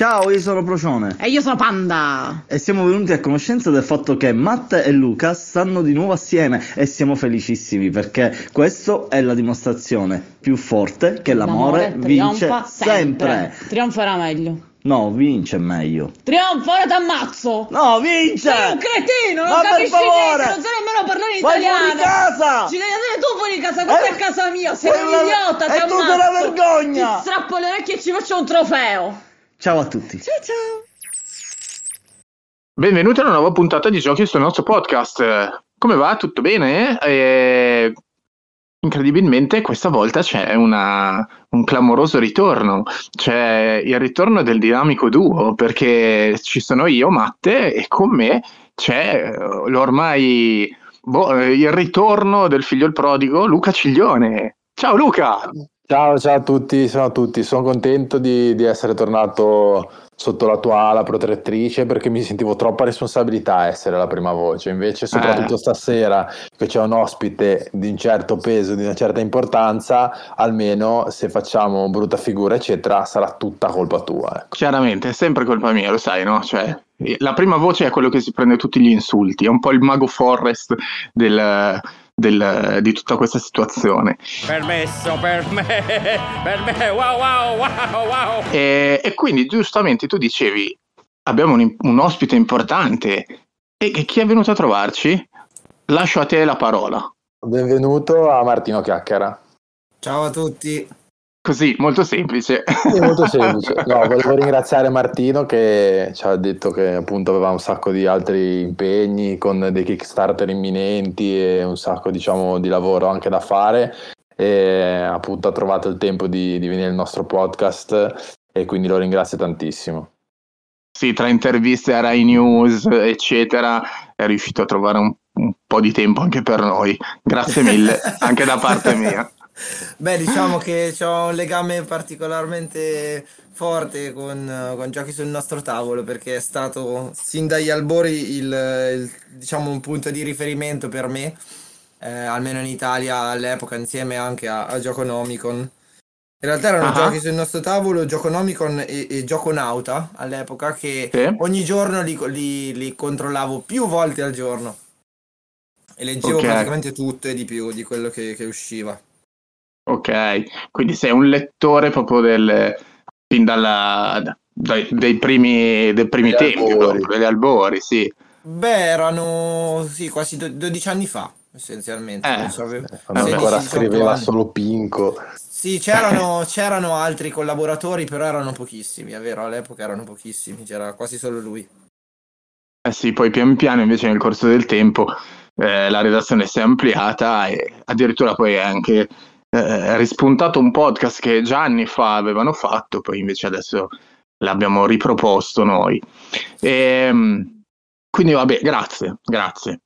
Ciao, io sono Procione E io sono Panda. e siamo venuti a conoscenza del fatto che Matt e Luca stanno di nuovo assieme e siamo felicissimi perché questo è la dimostrazione più forte che l'amore, vince trionfa sempre. Trionferà meglio. No, vince meglio. Trionfa, ora t'ammazzo. No, vince! Sei un cretino, non Ma per capisci favore! niente, non sai nemmeno parlare in Vai italiano. fuori casa! Ci devi andare tu fuori casa, questa Eh, è casa mia, sei un quella- idiota, ti e tu ammazzo. una vergogna! Ti strappo le orecchie e ci faccio un trofeo. Ciao a tutti. Ciao ciao. Benvenuti a una nuova puntata di Giochi sul nostro podcast. Come va? Tutto bene? Eh, incredibilmente questa volta c'è una- un clamoroso ritorno. C'è il ritorno del dinamico duo perché ci sono io, Matte, e con me c'è eh, l'ormai boh, il ritorno del figlio il prodigo, Luca Ciglione. Ciao Luca! Ciao, ciao a tutti, ciao a tutti. Sono contento di, di essere tornato sotto la tua ala protettrice perché mi sentivo troppa responsabilità essere la prima voce. Invece, soprattutto Eh. stasera che c'è un ospite di un certo peso, di una certa importanza, almeno se facciamo brutta figura, eccetera, sarà tutta colpa tua. ecco. Chiaramente, è sempre colpa mia, lo sai, no? Cioè, la prima voce è quello che si prende tutti gli insulti, è un po' il mago Forrest del- del- di tutta questa situazione. Permesso per me, per me, wow wow wow wow. E, e quindi, giustamente, tu dicevi, abbiamo un, un ospite importante. E che- chi è venuto a trovarci? Lascio a te la parola. Benvenuto a Martino Chiacchiera. Ciao a tutti. Così, molto semplice. È molto semplice. No, volevo ringraziare Martino che ci ha detto che appunto aveva un sacco di altri impegni con dei Kickstarter imminenti e un sacco diciamo di lavoro anche da fare e appunto ha trovato il tempo di, di venire al nostro podcast e quindi lo ringrazio tantissimo. Sì, tra interviste a Rai News, eccetera, è riuscito a trovare un, un po' di tempo anche per noi. Grazie mille, anche da parte mia. Beh, diciamo che ho un legame particolarmente forte con, con giochi sul nostro tavolo perché è stato sin dagli albori il, il, diciamo un punto di riferimento per me, eh, almeno in Italia all'epoca, insieme anche a, a Gioconomicon. In realtà erano Ah. giochi sul nostro tavolo, Gioconomicon e, e Gioconauta all'epoca che Sì. ogni giorno li, li- li controllavo più volte al giorno e leggevo Ok. praticamente tutto e di più di quello che, che usciva. Ok, quindi sei un lettore proprio del, fin dalla, dai, dei primi, dei primi tempi, albori. proprio, degli albori, sì. Beh, erano sì, quasi do- 12 anni fa, essenzialmente. Eh, non so, avevo- Quando Sì, ancora 16-18 scriveva anni. solo Pinco. Sì, c'erano, c'erano altri collaboratori, però erano pochissimi, è vero, all'epoca erano pochissimi, c'era quasi solo lui. Eh sì, poi pian piano invece nel corso del tempo eh, la redazione si è ampliata e addirittura poi è anche eh, rispuntato un podcast che già anni fa avevano fatto, poi invece adesso l'abbiamo riproposto noi. Ehm, quindi vabbè, grazie, grazie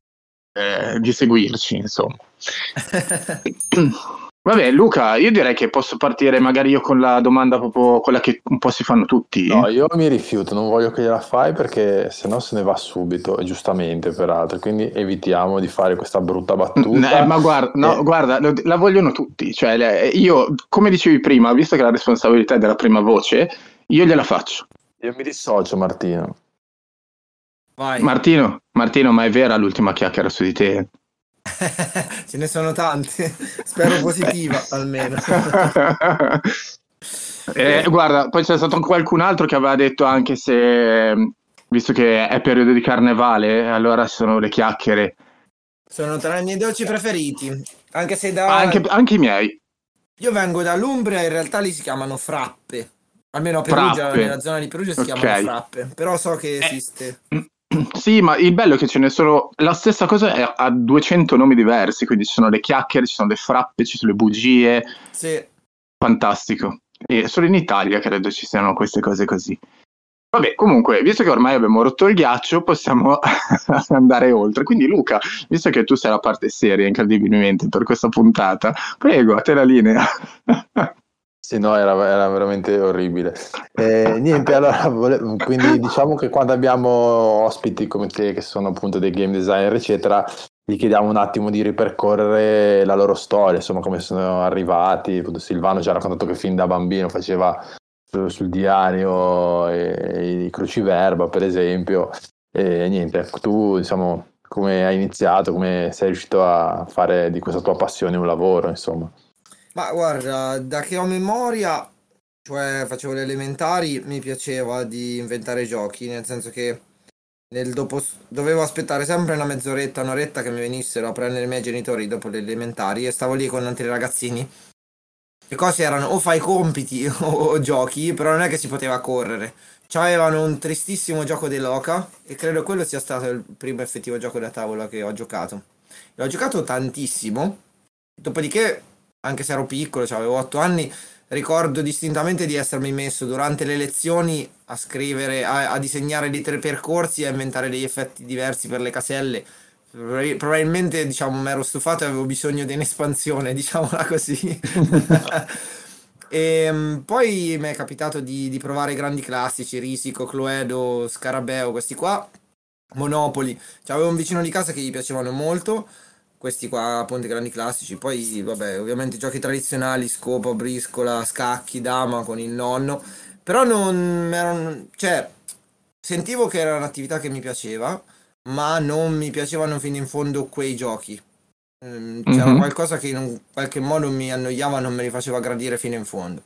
eh, di seguirci, insomma. Vabbè, Luca, io direi che posso partire magari io con la domanda proprio quella che un po' si fanno tutti. No, io mi rifiuto, non voglio che gliela fai perché sennò se ne va subito, e giustamente peraltro, quindi evitiamo di fare questa brutta battuta. Eh, ma guarda, no, Eh. guarda, la vogliono tutti. Cioè, le- io, come dicevi prima, visto che la responsabilità è della prima voce, io gliela faccio. Io mi dissocio Martino. Vai, Martino, Martino, ma è vera l'ultima chiacchiera su di te? ce ne sono tante, spero positiva almeno. Eh, guarda, poi c'è stato qualcun altro che aveva detto anche se, visto che è periodo di carnevale, allora ci sono le chiacchiere. Sono tra i miei dolci preferiti, anche se da... Anche, anche i miei. Io vengo dall'Umbria, in realtà li si chiamano frappe. Almeno a Perugia, Frappe. nella zona di Perugia si Ok. chiamano frappe, però so che Eh. Sì, ma il bello è che ce ne sono. La stessa cosa è a 200 nomi diversi, quindi ci sono le chiacchiere, ci sono le frappe, ci sono le bugie. Sì. Fantastico. E solo in Italia credo ci siano queste cose così. Vabbè, comunque, visto che ormai abbiamo rotto il ghiaccio, possiamo andare oltre. Quindi, Luca, visto che tu sei la parte seria, incredibilmente, per questa puntata, prego, a te la linea. Sì, no, era, era veramente orribile. Eh, niente, allora, vole- quindi diciamo che quando abbiamo ospiti come te, che sono appunto dei game designer, eccetera, gli chiediamo un attimo di ripercorrere la loro storia, insomma, come sono arrivati. Silvano ci ha raccontato che fin da bambino faceva su- sul diario i cruciverba, per esempio. E niente, tu diciamo come hai iniziato, come sei riuscito a fare di questa tua passione un lavoro, insomma. Ma guarda, da che ho memoria, cioè facevo le elementari, mi piaceva di inventare giochi, nel senso che nel dopo, dovevo aspettare sempre una mezz'oretta, un'oretta che mi venissero a prendere i miei genitori dopo le elementari e stavo lì con altri ragazzini. Le cose erano o fai compiti o, giochi, però non è che si poteva correre. C'avevano un tristissimo gioco dell'Oca e credo quello sia stato il primo effettivo gioco da tavola che ho giocato. L'ho giocato tantissimo, dopodiché, anche se ero piccolo, cioè avevo 8 anni, ricordo distintamente di essermi messo durante le lezioni a scrivere, a, a disegnare dei tre percorsi e a inventare degli effetti diversi per le caselle. Probabilmente, diciamo, mi ero stufato e avevo bisogno di un'espansione, diciamola così. E ehm, poi mi è capitato di, di provare grandi classici, Risico, Cluedo, Scarabeo, questi qua, Monopoli. Cioè, avevo un vicino di casa che gli piacevano molto, questi qua i grandi classici. Poi, vabbè, ovviamente giochi tradizionali, scopo, briscola, scacchi, dama con il nonno. Però non erano, cioè, sentivo che era un'attività che mi piaceva, ma non mi piacevano fino in fondo quei giochi. Ehm, c'era Mhm. qualcosa che in un qualche modo mi annoiava, non me li faceva gradire fino in fondo.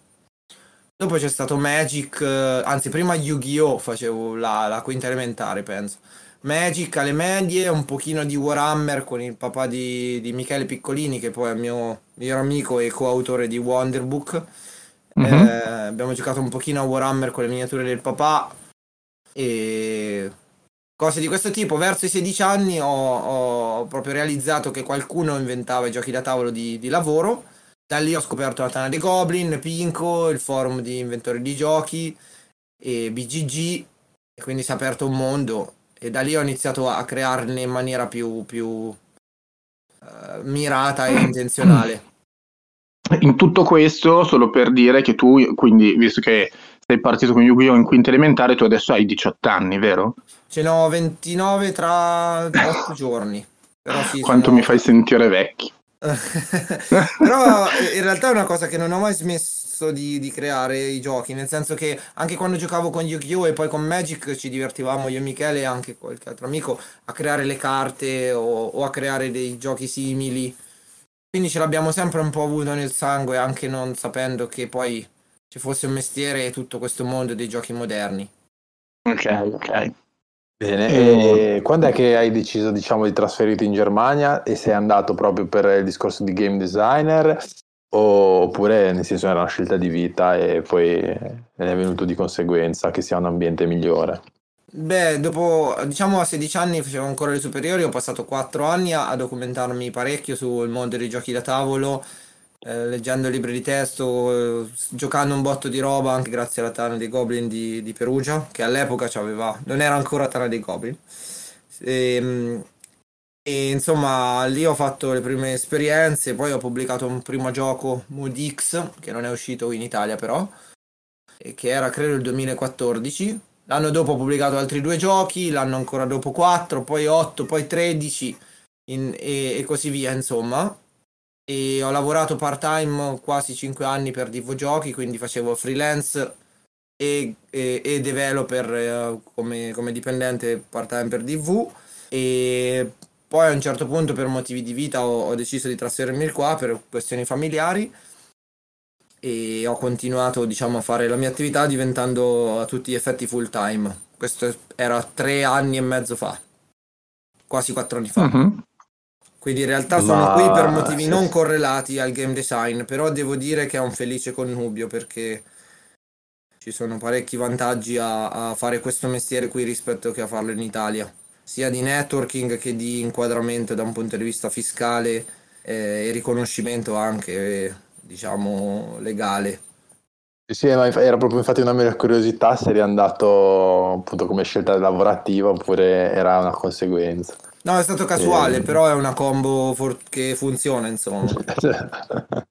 Dopo c'è stato Magic, eh, anzi prima Yu-Gi-Oh! facevo la, la quinta elementare, penso. Magic alle medie, un pochino di Warhammer con il papà di, di Michele Piccolini, che poi è il mio miglior amico e coautore di Wonderbook. Mhm. Eh, abbiamo giocato un pochino a Warhammer con le miniature del papà e cose di questo tipo. Verso i 16 anni ho, ho proprio realizzato che qualcuno inventava i giochi da tavolo di, di lavoro. Da lì ho scoperto la Tana dei Goblin, Pinco, il forum di inventori di giochi e BGG e quindi si è aperto un mondo e da lì ho iniziato a crearne in maniera più, più eh, mirata e intenzionale. In tutto questo, solo per dire che tu, quindi, visto che sei partito con Yu-Gi-Oh! in quinta elementare, tu adesso hai 18 anni, vero? Ce n'ho 29 tra 8 giorni. Sì, Quanto sono- mi fai sentire vecchio. Però eh, in realtà è una cosa che non ho mai smesso di, di creare i giochi, nel senso che anche quando giocavo con Yu-Gi-Oh! e poi con Magic ci divertivamo io e Michele e anche qualche altro amico a creare le carte o, o a creare dei giochi simili. Quindi ce l'abbiamo sempre un po' avuto nel sangue, anche non sapendo che poi ci fosse un mestiere e tutto questo mondo dei giochi moderni. Ok, ok. Bene, E- quando è che hai deciso, diciamo, di trasferirti in Germania e sei andato proprio per il discorso di game designer oppure nel senso era una scelta di vita e poi ne è venuto di conseguenza che sia un ambiente migliore? Beh, dopo, diciamo a 16 anni facevo ancora le superiori, ho passato 4 anni a, documentarmi parecchio sul mondo dei giochi da tavolo, eh, leggendo libri di testo, eh, giocando un botto di roba anche grazie alla Tana dei Goblin di, di Perugia, che all'epoca non era ancora Tana dei Goblin. Ehm, E, insomma, lì ho fatto le prime esperienze, poi ho pubblicato un primo gioco, Mood X, che non è uscito in Italia però, e che era credo il 2014. L'anno dopo ho pubblicato altri due giochi, l'anno ancora dopo 4, poi 8, poi 13 in- e, e così via, insomma. E ho lavorato part-time quasi 5 anni per Divo Giochi, quindi facevo freelance e, e- e developer eh, come, come dipendente part-time per DV. E poi a un certo punto, per motivi di vita, ho, ho deciso di trasferirmi qua per questioni familiari e ho continuato, diciamo, a fare la mia attività diventando a tutti gli effetti full time. Questo era tre anni e mezzo fa, quasi quattro anni fa. Mhm. Quindi in realtà sono Ma- qui per motivi sì. non correlati al game design, però devo dire che è un felice connubio perché ci sono parecchi vantaggi a, a fare questo mestiere qui rispetto che a farlo in Italia, sia di networking che di inquadramento da un punto di vista fiscale eh, e riconoscimento anche, eh, diciamo, legale. Sì, era proprio infatti una mia curiosità se eri andato appunto come scelta lavorativa oppure era una conseguenza. No, è stato casuale, Eh. però è una combo for- che funziona, insomma.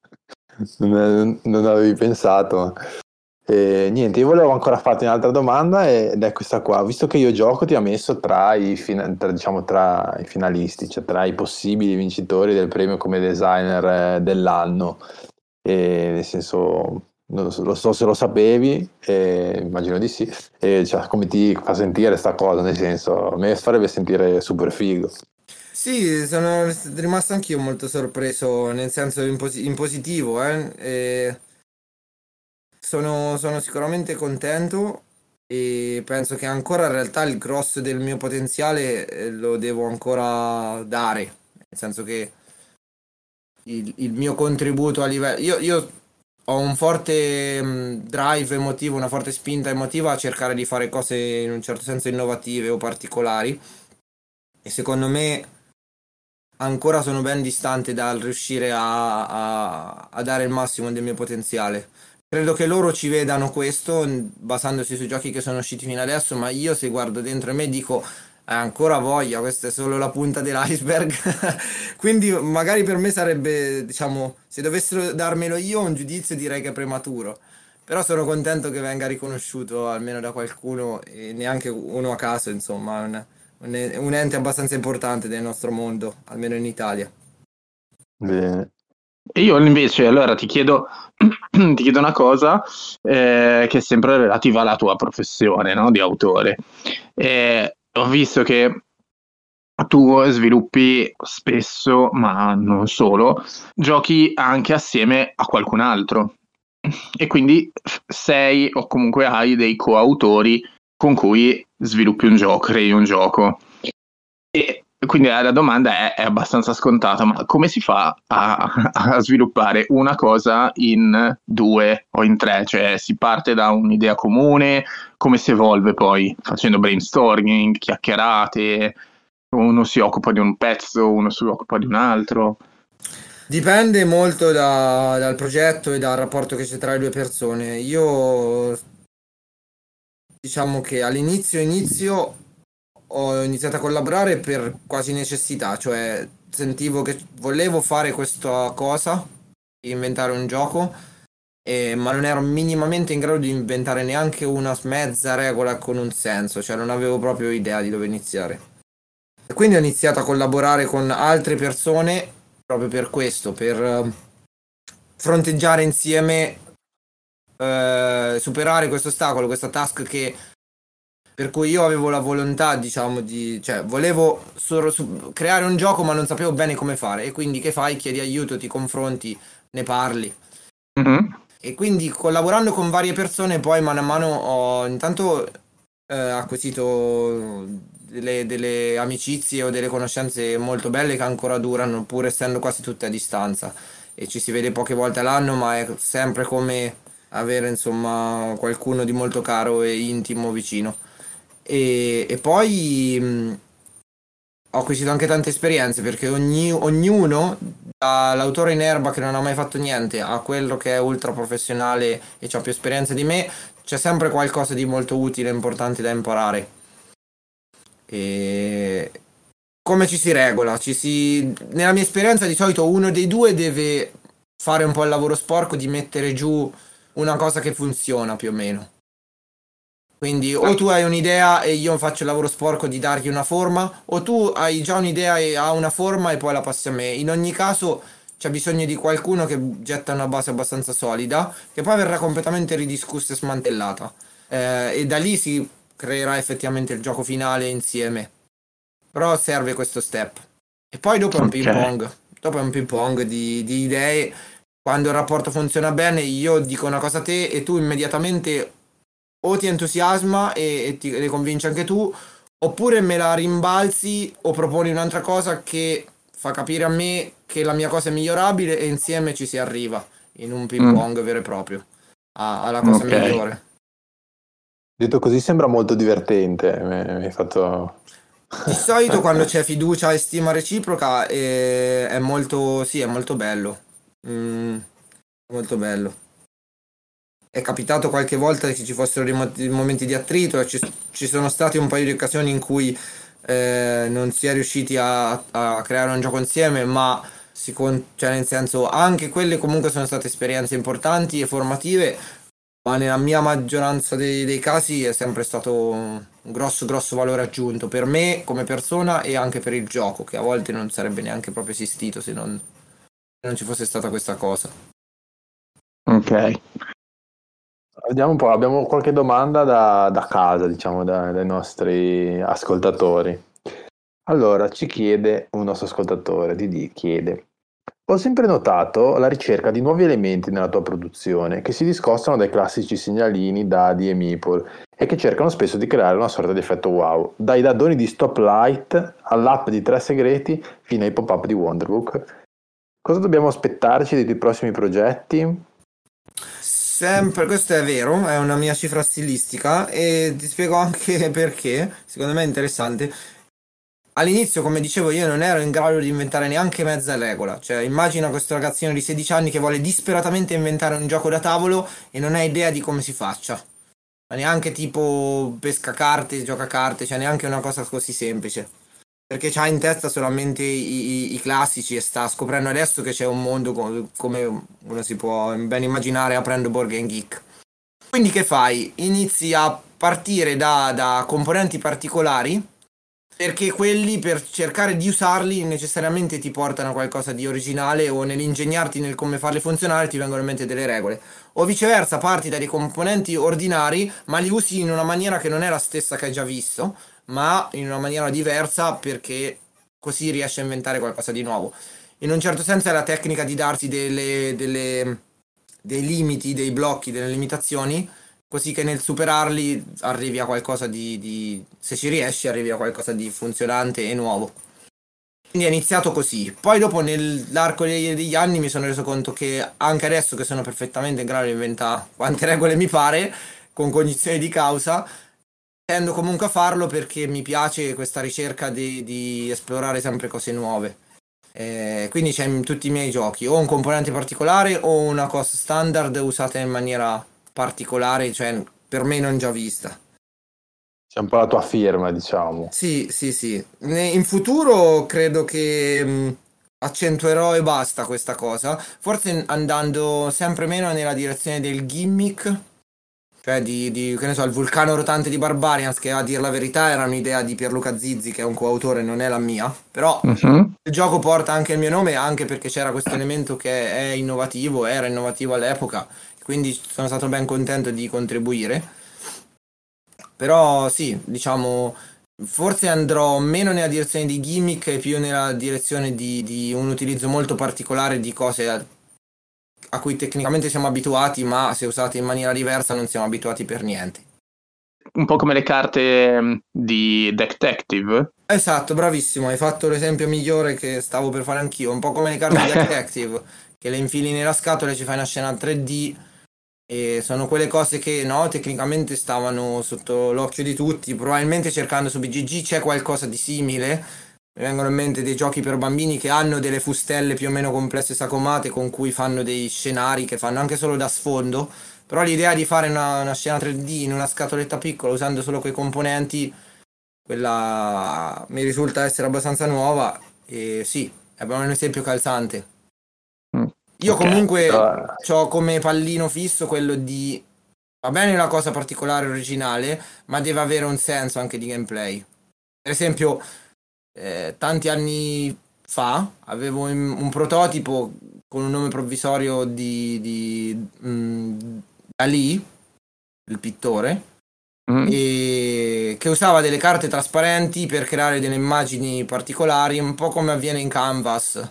non, non avevi pensato. E niente, io volevo ancora farti un'altra domanda ed è questa qua. Visto che io gioco, ti ha messo tra i, fina- tra, diciamo, tra i finalisti, cioè tra i possibili vincitori del premio come designer eh, dell'anno. E nel senso, non so, lo so se lo sapevi, e immagino di sì, e cioè, come ti fa sentire sta cosa, nel senso, a me farebbe sentire super figo. Sì, sono rimasto anch'io molto sorpreso, nel senso in, posi- in positivo, eh, e sono, sono sicuramente contento e penso che ancora in realtà il grosso del mio potenziale eh, lo devo ancora dare, nel senso che il, il mio contributo a livello... Io, io ho un forte mh, drive emotivo, una forte spinta emotiva a cercare di fare cose in un certo senso innovative o particolari e secondo me ancora sono ben distante dal riuscire a, a- a dare il massimo del mio potenziale. Credo che loro ci vedano questo basandosi sui giochi che sono usciti fino adesso, ma io se guardo dentro me dico "Eh, ancora voglia, questa è solo la punta dell'iceberg. Quindi magari per me sarebbe, diciamo, se dovessero darmelo io un giudizio direi che è prematuro. Però sono contento che venga riconosciuto almeno da qualcuno e neanche uno a caso, insomma, un, un- un ente abbastanza importante del nostro mondo, almeno in Italia. Bene. Io invece allora ti chiedo, ti chiedo una cosa eh, che è sempre relativa alla tua professione no, di autore. Eh, ho visto che tu sviluppi spesso, ma non solo, giochi anche assieme a qualcun altro. E quindi sei o comunque hai dei coautori con cui sviluppi un gioco, crei un gioco. E quindi la domanda è, è abbastanza scontata, ma come si fa a, a sviluppare una cosa in due o in tre? Cioè si parte da un'idea comune, come si evolve poi facendo brainstorming, chiacchierate, uno si occupa di un pezzo, uno si occupa di un altro. Dipende molto da- dal progetto e dal rapporto che c'è tra le due persone. Io diciamo che all'inizio inizio ho iniziato a collaborare per quasi necessità, cioè sentivo che volevo fare questa cosa, inventare un gioco, eh, ma non ero minimamente in grado di inventare neanche una mezza regola con un senso, cioè non avevo proprio idea di dove iniziare. Quindi ho iniziato a collaborare con altre persone proprio per questo, per eh, fronteggiare insieme, eh, superare questo ostacolo, questa task che per cui io avevo la volontà, diciamo, di, cioè, volevo solo su- creare un gioco, ma non sapevo bene come fare. E quindi che fai? Chiedi aiuto, ti confronti, ne parli. Mhm. E quindi collaborando con varie persone, poi mano a mano ho intanto eh, acquisito delle, delle amicizie o delle conoscenze molto belle che ancora durano, pur essendo quasi tutte a distanza. E ci si vede poche volte all'anno, ma è sempre come avere insomma qualcuno di molto caro e intimo vicino. E, e poi mh, ho acquisito anche tante esperienze perché ogni- ognuno, dall'autore in erba che non ha mai fatto niente a quello che è ultra professionale e ha più esperienza di me, c'è sempre qualcosa di molto utile e importante da imparare. E come ci si regola? Ci si... Nella mia esperienza di solito uno dei due deve fare un po' il lavoro sporco di mettere giù una cosa che funziona più o meno. Quindi o tu hai un'idea e io faccio il lavoro sporco di dargli una forma, o tu hai già un'idea e ha una forma e poi la passi a me. In ogni caso c'è bisogno di qualcuno che getta una base abbastanza solida, che poi verrà completamente ridiscussa e smantellata. Eh, e da lì si creerà effettivamente il gioco finale insieme. Però serve questo step. E poi dopo è un Ok. ping pong. Dopo è un ping pong di, di idee. Quando il rapporto funziona bene, io dico una cosa a te e tu immediatamente o ti entusiasma e, e ti le convinci anche tu, oppure me la rimbalzi o proponi un'altra cosa che fa capire a me che la mia cosa è migliorabile e insieme ci si arriva in un ping Mm. pong vero e proprio a- alla cosa Ok. migliore. Detto così sembra molto divertente, mi mi hai fatto... Di solito quando c'è fiducia e stima reciproca eh, è molto, sì, è molto bello. Mm, molto bello. È capitato qualche volta che ci fossero dei mo- dei momenti di attrito, ci, ci sono state un paio di occasioni in cui eh, non si è riusciti a, a creare un gioco insieme, ma si con- cioè nel senso anche quelle comunque sono state esperienze importanti e formative, ma nella mia maggioranza dei, dei casi è sempre stato un grosso grosso valore aggiunto per me come persona e anche per il gioco, che a volte non sarebbe neanche proprio esistito se non, se non ci fosse stata questa cosa. Ok. Vediamo un po', abbiamo qualche domanda da, da casa, diciamo, da- dai nostri ascoltatori. Allora, ci chiede un nostro ascoltatore, Didi, chiede, ho sempre notato la ricerca di nuovi elementi nella tua produzione che si discostano dai classici segnalini, dadi e meeple e che cercano spesso di creare una sorta di effetto wow, dai daddoni di Stop Light all'app di Tre Segreti fino ai pop-up di Wonderbook. Cosa dobbiamo aspettarci dei tuoi prossimi progetti? Sempre, questo è vero, è una mia cifra stilistica e ti spiego anche perché, secondo me è interessante. All'inizio, come dicevo, io non ero in grado di inventare neanche mezza regola. Cioè, immagina questo ragazzino di 16 anni che vuole disperatamente inventare un gioco da tavolo e non ha idea di come si faccia. Ma neanche tipo pesca carte, gioca carte, cioè neanche una cosa così semplice. Perché c'ha in testa solamente i, i- i classici e sta scoprendo adesso che c'è un mondo co- come uno si può ben immaginare aprendo Board Game Geek. Quindi che fai? Inizi a partire da, da componenti particolari perché quelli per cercare di usarli necessariamente ti portano a qualcosa di originale o nell'ingegnarti nel come farli funzionare ti vengono in mente delle regole. O viceversa, parti da dei componenti ordinari ma li usi in una maniera che non è la stessa che hai già visto, ma in una maniera diversa perché così riesci a inventare qualcosa di nuovo. In un certo senso è la tecnica di darsi delle, delle- dei limiti, dei blocchi, delle limitazioni così che nel superarli arrivi a qualcosa di, di- se ci riesci, arrivi a qualcosa di funzionante e nuovo. Quindi è iniziato così. Poi dopo nell'arco degli anni mi sono reso conto che anche adesso che sono perfettamente in grado di inventare quante regole mi pare, con cognizione di causa, tendo comunque a farlo perché mi piace questa ricerca di, di esplorare sempre cose nuove. Eh, quindi c'è in tutti i miei giochi o un componente particolare o una cosa standard usata in maniera particolare, cioè per me non già vista. C'è un po' la tua firma, diciamo. Sì, sì, sì. In futuro credo che mh, accentuerò e basta questa cosa, forse andando sempre meno nella direzione del gimmick, cioè di, di, che ne so, il vulcano rotante di Barbarians, che a dir la verità era un'idea di Pierluca Zizzi, che è un coautore, non è la mia, però Mhm. il gioco porta anche il mio nome, anche perché c'era questo elemento che è innovativo, era innovativo all'epoca, quindi sono stato ben contento di contribuire. Però sì, diciamo, forse andrò meno nella direzione di gimmick e più nella direzione di, di un utilizzo molto particolare di cose a, cui tecnicamente siamo abituati, ma se usate in maniera diversa non siamo abituati per niente. Un po' come le carte mm, di Detective. Esatto, bravissimo, hai fatto l'esempio migliore che stavo per fare anch'io, un po' come le carte di Detective, che le infili nella scatola e ci fai una scena 3D e sono quelle cose che no, tecnicamente stavano sotto l'occhio di tutti, probabilmente cercando su BGG c'è qualcosa di simile, mi vengono in mente dei giochi per bambini che hanno delle fustelle più o meno complesse sacomate con cui fanno dei scenari che fanno anche solo da sfondo, però l'idea di fare una, una scena 3D in una scatoletta piccola usando solo quei componenti quella mi risulta essere abbastanza nuova e sì, è un esempio calzante. Mm, Io ok. comunque Però- ho come pallino fisso quello di va bene una cosa particolare originale, ma deve avere un senso anche di gameplay. Per esempio, eh, tanti anni fa avevo un, prototipo con un nome provvisorio di, di mm, Dalì, il pittore, Mm. e che usava delle carte trasparenti per creare delle immagini particolari, un po' come avviene in Canvas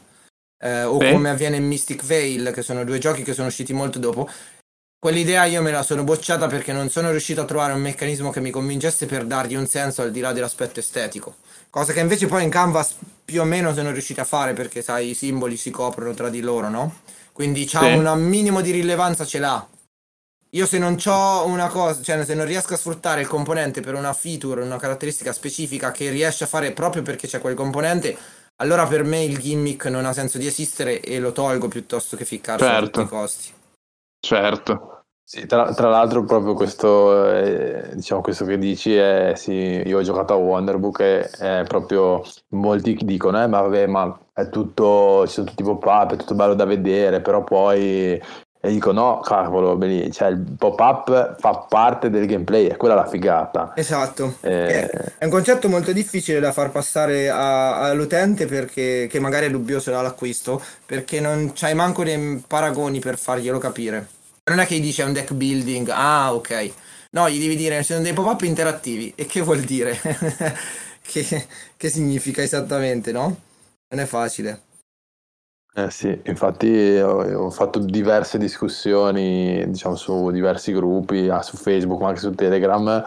eh, o Sì. come avviene in Mystic Veil, che sono due giochi che sono usciti molto dopo. Quell'idea io me la sono bocciata perché non sono riuscito a trovare un meccanismo che mi convincesse per dargli un senso al di là dell'aspetto estetico. Cosa che invece poi in Canvas più o meno sono riusciti a fare perché sai, i simboli si coprono tra di loro, no? Quindi c'ha Sì. un minimo di rilevanza ce l'ha. Io se non ho una cosa, cioè se non riesco a sfruttare il componente per una feature, una caratteristica specifica che riesce a fare proprio perché c'è quel componente, allora per me il gimmick non ha senso di esistere e lo tolgo piuttosto che ficcarsi a Certo. tutti i costi. Certo. Sì, tra, tra l'altro proprio questo, eh, diciamo questo che dici è, sì, io ho giocato a Wonderbook e è proprio, molti dicono, eh, ma vabbè, ma è tutto, ci sono tutti i pop-up, è tutto bello da vedere, però poi, e dico no, cavolo, belli- cioè il pop-up fa parte del gameplay, è quella la figata. Esatto. Eh, È un concetto molto difficile da far passare a- all'utente perché che magari è dubbioso dall'acquisto, perché non c'hai manco dei paragoni per farglielo capire. Non è che gli dici un deck building, ah ok. No, gli devi dire sono dei pop-up interattivi. E che vuol dire? che, che significa esattamente, no? Non è facile. Eh sì, infatti ho, ho fatto diverse discussioni, diciamo, su diversi gruppi, ah, su Facebook, ma anche su Telegram,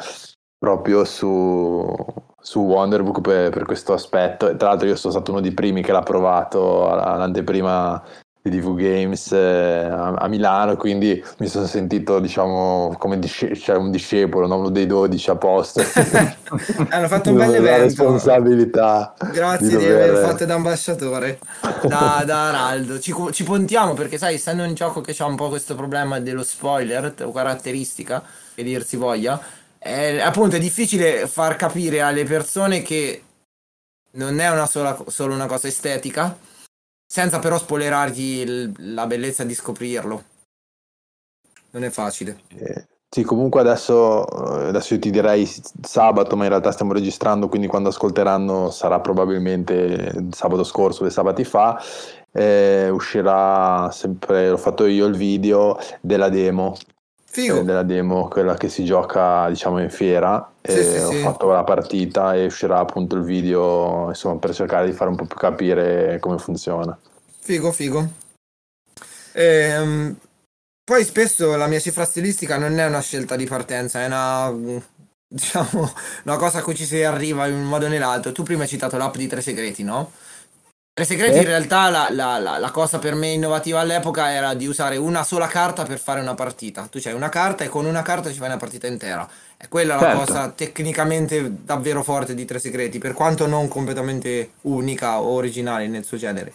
proprio su, su Wonderbook per, per questo aspetto. E tra l'altro io sono stato uno dei primi che l'ha provato all'anteprima di DV Games eh, a, a, Milano, quindi mi sono sentito, diciamo, come disce- cioè un discepolo, no? uno dei 12 a posto. Hanno fatto un bel evento. La responsabilità. Grazie di, dover... di aver fatto da ambasciatore, da, da Araldo. Ci, ci puntiamo perché, sai, essendo un gioco che ha un po' questo problema dello spoiler o caratteristica, che dir si voglia, è, appunto è difficile far capire alle persone che non è una sola, solo una cosa estetica senza però spoilerargli il, la bellezza di scoprirlo. Non è facile. Eh, sì, comunque adesso, adesso io ti direi sabato, ma in realtà stiamo registrando, quindi quando ascolteranno sarà probabilmente sabato scorso, due sabati fa. Eh, uscirà sempre, l'ho fatto io il video della demo Figo. della demo, quella che si gioca diciamo in fiera. Sì, sì, ho sì. fatto la partita e uscirà appunto il video insomma per cercare di fare un po' più capire come funziona. Figo, figo. Ehm, poi spesso la mia cifra stilistica non è una scelta di partenza, è una diciamo una cosa a cui ci si arriva in un modo o nell'altro. Tu prima hai citato l'app di Tre Segreti, no? Tre segreti eh? in realtà la, la, la, la, cosa per me innovativa all'epoca era di usare una sola carta per fare una partita. Tu c'hai una carta e con una carta ci fai una partita intera. E quella è certo. la cosa tecnicamente davvero forte di Tre segreti, per quanto non completamente unica o originale nel suo genere.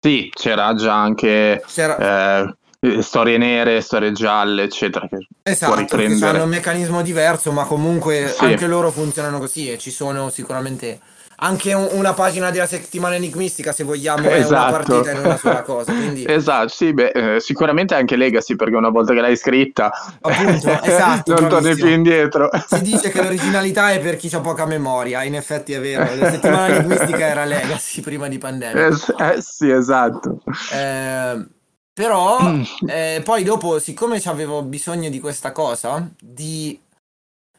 Sì, c'era già anche c'era... Eh, storie nere, storie gialle, eccetera. Che esatto, che hanno un meccanismo diverso, ma comunque sì. anche loro funzionano così e ci sono sicuramente anche un, una pagina della settimana enigmistica, se vogliamo, è esatto. una partita in una sola cosa. Quindi... Esatto, sì, beh, eh, sicuramente anche Legacy, perché una volta che l'hai scritta, appunto, esatto, non torni più indietro. Si dice che l'originalità è per chi ha poca memoria, in effetti è vero. La settimana enigmistica era Legacy prima di pandemia. Eh, eh sì, esatto. Eh, però eh, poi dopo, siccome avevo bisogno di questa cosa, di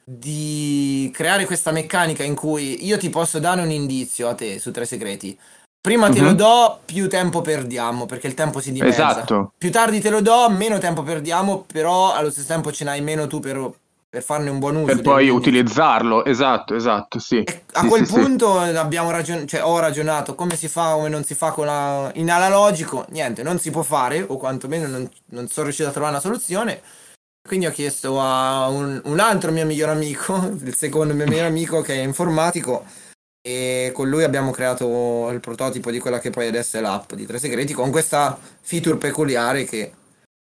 di creare questa meccanica in cui io ti posso dare un indizio a te su tre segreti. Prima te uh-huh. lo mhm. do, più tempo perdiamo, perché il tempo si dimezza. Esatto. Più tardi te lo do, meno tempo perdiamo, però allo stesso tempo ce n'hai meno tu per, per farne un buon uso. Per poi utilizzarlo, esatto, esatto, sì. a sì, quel sì, punto sì. abbiamo ragion- cioè, ho ragionato come si fa, come non si fa con la... in analogico, niente, non si può fare, o quantomeno non, non sono riuscito a trovare una soluzione quindi ho chiesto a un, un, altro mio miglior amico, il secondo mio miglior amico che è informatico, e con lui abbiamo creato il prototipo di quella che poi adesso è l'app di Tre Segreti, con questa feature peculiare che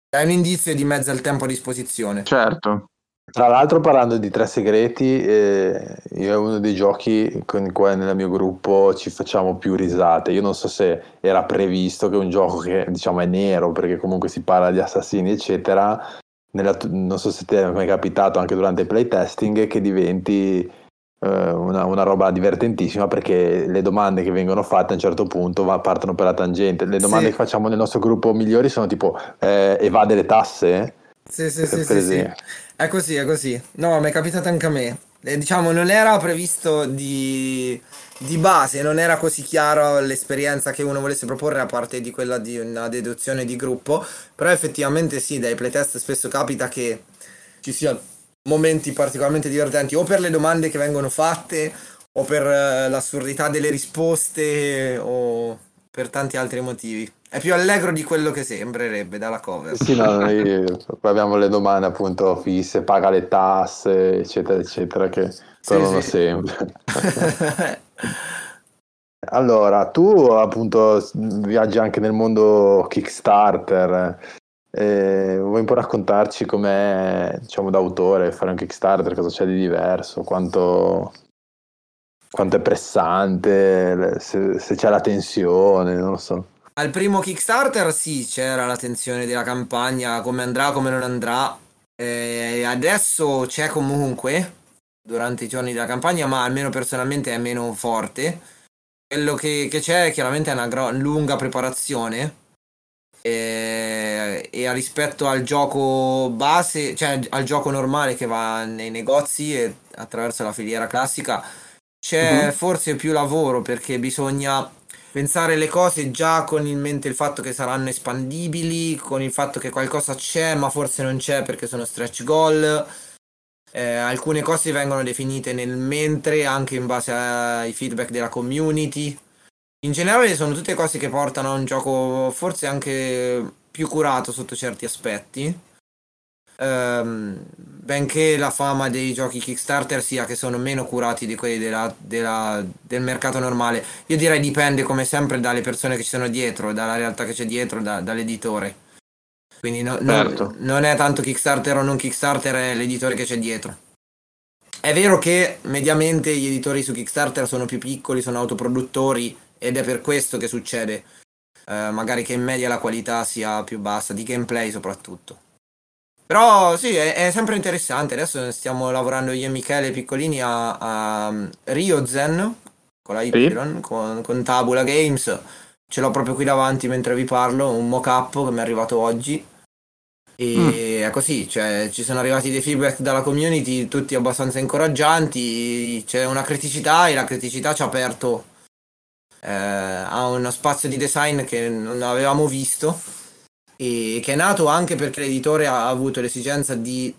è un indizio di mezzo al tempo a disposizione. Certo. Tra l'altro parlando di Tre Segreti, eh, io è uno dei giochi con i quali nel mio gruppo ci facciamo più risate. Io non so se era previsto che un gioco che diciamo è nero, perché comunque si parla di assassini eccetera, nella, non so se ti è mai capitato anche durante il playtesting, che diventi eh, una, una, roba divertentissima perché le domande che vengono fatte a un certo punto va, partono per la tangente. Le domande sì. che facciamo nel nostro gruppo migliori sono tipo eh, evade le tasse? Sì, sì, sì, sì, sì, È così, è così. No, mi è capitato anche a me. Eh, diciamo, non era previsto di di base non era così chiaro l'esperienza che uno volesse proporre a parte di quella di una deduzione di gruppo, però effettivamente sì, dai playtest spesso capita che ci siano momenti particolarmente divertenti o per le domande che vengono fatte o per uh, l'assurdità delle risposte o per tanti altri motivi. È più allegro di quello che sembrerebbe dalla cover. Sì, no, noi abbiamo le domande appunto fisse, paga le tasse, eccetera, eccetera, che tornano sì, sì. sempre. allora, tu appunto viaggi anche nel mondo Kickstarter. Eh, vuoi un po' raccontarci com'è, diciamo, d'autore fare un Kickstarter, cosa c'è di diverso, quanto, quanto è pressante, se, se c'è la tensione, non lo so. Al primo Kickstarter sì, c'era la tensione della campagna, come andrà, come non andrà. Eh, adesso c'è comunque, durante i giorni della campagna, ma almeno personalmente è meno forte. Quello che, che c'è chiaramente è una gro- lunga preparazione e, e, e rispetto al gioco base, cioè al gioco normale che va nei negozi e attraverso la filiera classica, c'è Mhm. forse più lavoro perché bisogna pensare le cose già con in mente il fatto che saranno espandibili, con il fatto che qualcosa c'è ma forse non c'è perché sono stretch goal. Eh, alcune cose vengono definite nel mentre anche in base ai feedback della community. In generale sono tutte cose che portano a un gioco forse anche più curato sotto certi aspetti. Ehm, benché la fama dei giochi Kickstarter sia che sono meno curati di quelli della- della- del mercato normale. Io direi dipende come sempre dalle persone che ci sono dietro, dalla realtà che c'è dietro, da- dall'editore. Quindi no- Certo. non è tanto Kickstarter o non Kickstarter, è l'editore che c'è dietro. È vero che mediamente gli editori su Kickstarter sono più piccoli, sono autoproduttori ed è per questo che succede. eh, magari che in media la qualità sia più bassa, di gameplay soprattutto. Però sì, è, è sempre interessante. Adesso stiamo lavorando io e Michele Piccolini a, a Rio Zen con la Y, Sì. con, con Tabula Games. Ce l'ho proprio qui davanti mentre vi parlo, un mock-up che mi è arrivato oggi. E è così, cioè ci sono arrivati dei feedback dalla community, tutti abbastanza incoraggianti. C'è una criticità e la criticità ci ha aperto eh, a uno spazio di design che non avevamo visto e che è nato anche perché l'editore ha avuto l'esigenza di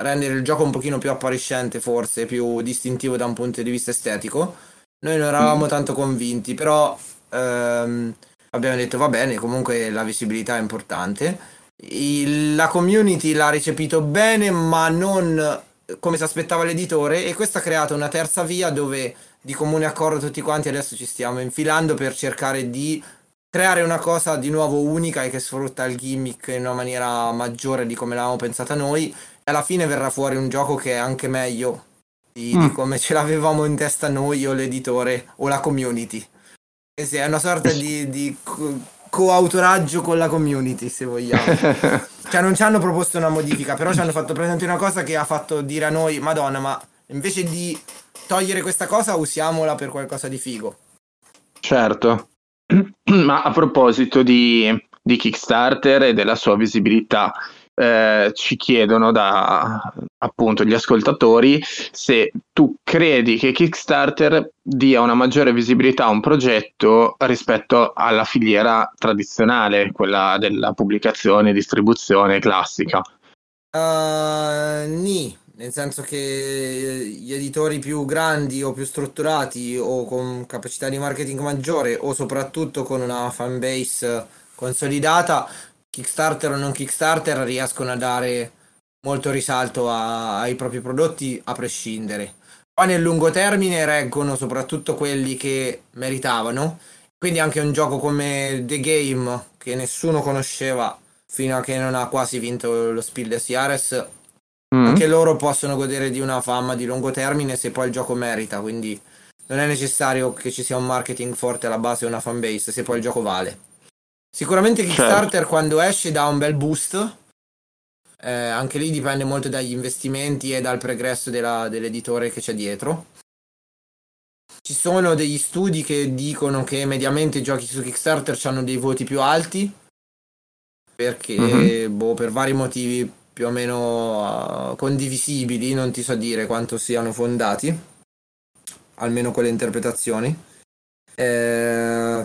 rendere il gioco un pochino più appariscente, forse più distintivo da un punto di vista estetico. Noi non eravamo tanto convinti, però ehm, abbiamo detto va bene, comunque la visibilità è importante. Il- la community l'ha recepito bene, ma non come si aspettava l'editore, e questo ha creato una terza via dove di comune accordo tutti quanti adesso ci stiamo infilando per cercare di creare una cosa di nuovo unica e che sfrutta il gimmick in una maniera maggiore di come l'avevamo pensata noi. E alla fine verrà fuori un gioco che è anche meglio di, di Mm. come ce l'avevamo in testa noi o l'editore o la community. E sì, è una sorta di, di coautoraggio con la community, se vogliamo. Cioè, non ci hanno proposto una modifica, però ci hanno fatto presente una cosa che ha fatto dire a noi, Madonna, ma invece di togliere questa cosa, usiamola per qualcosa di figo. Certo, ma a proposito di, di Kickstarter e della sua visibilità, eh, ci chiedono da appunto gli ascoltatori se tu credi che Kickstarter dia una maggiore visibilità a un progetto rispetto alla filiera tradizionale, quella della pubblicazione e distribuzione classica. Uh, ni, nel senso che gli editori più grandi o più strutturati o con capacità di marketing maggiore o soprattutto con una fanbase consolidata, Kickstarter o non Kickstarter riescono a dare molto risalto a- ai propri prodotti a prescindere. Poi nel lungo termine reggono soprattutto quelli che meritavano, quindi anche un gioco come The Game che nessuno conosceva fino a che non ha quasi vinto lo Spiel des Jahres, Mm? anche loro possono godere di una fama di lungo termine se poi il gioco merita, quindi non è necessario che ci sia un marketing forte alla base e una fanbase se poi il gioco vale. Sicuramente Kickstarter quando esce dà un bel boost, eh, anche lì dipende molto dagli investimenti e dal pregresso della- dell'editore che c'è dietro. Ci sono degli studi che dicono che mediamente i giochi su Kickstarter hanno dei voti più alti, perché Mhm. boh, per vari motivi più o meno uh, condivisibili, non ti so dire quanto siano fondati, almeno con le interpretazioni. Eh,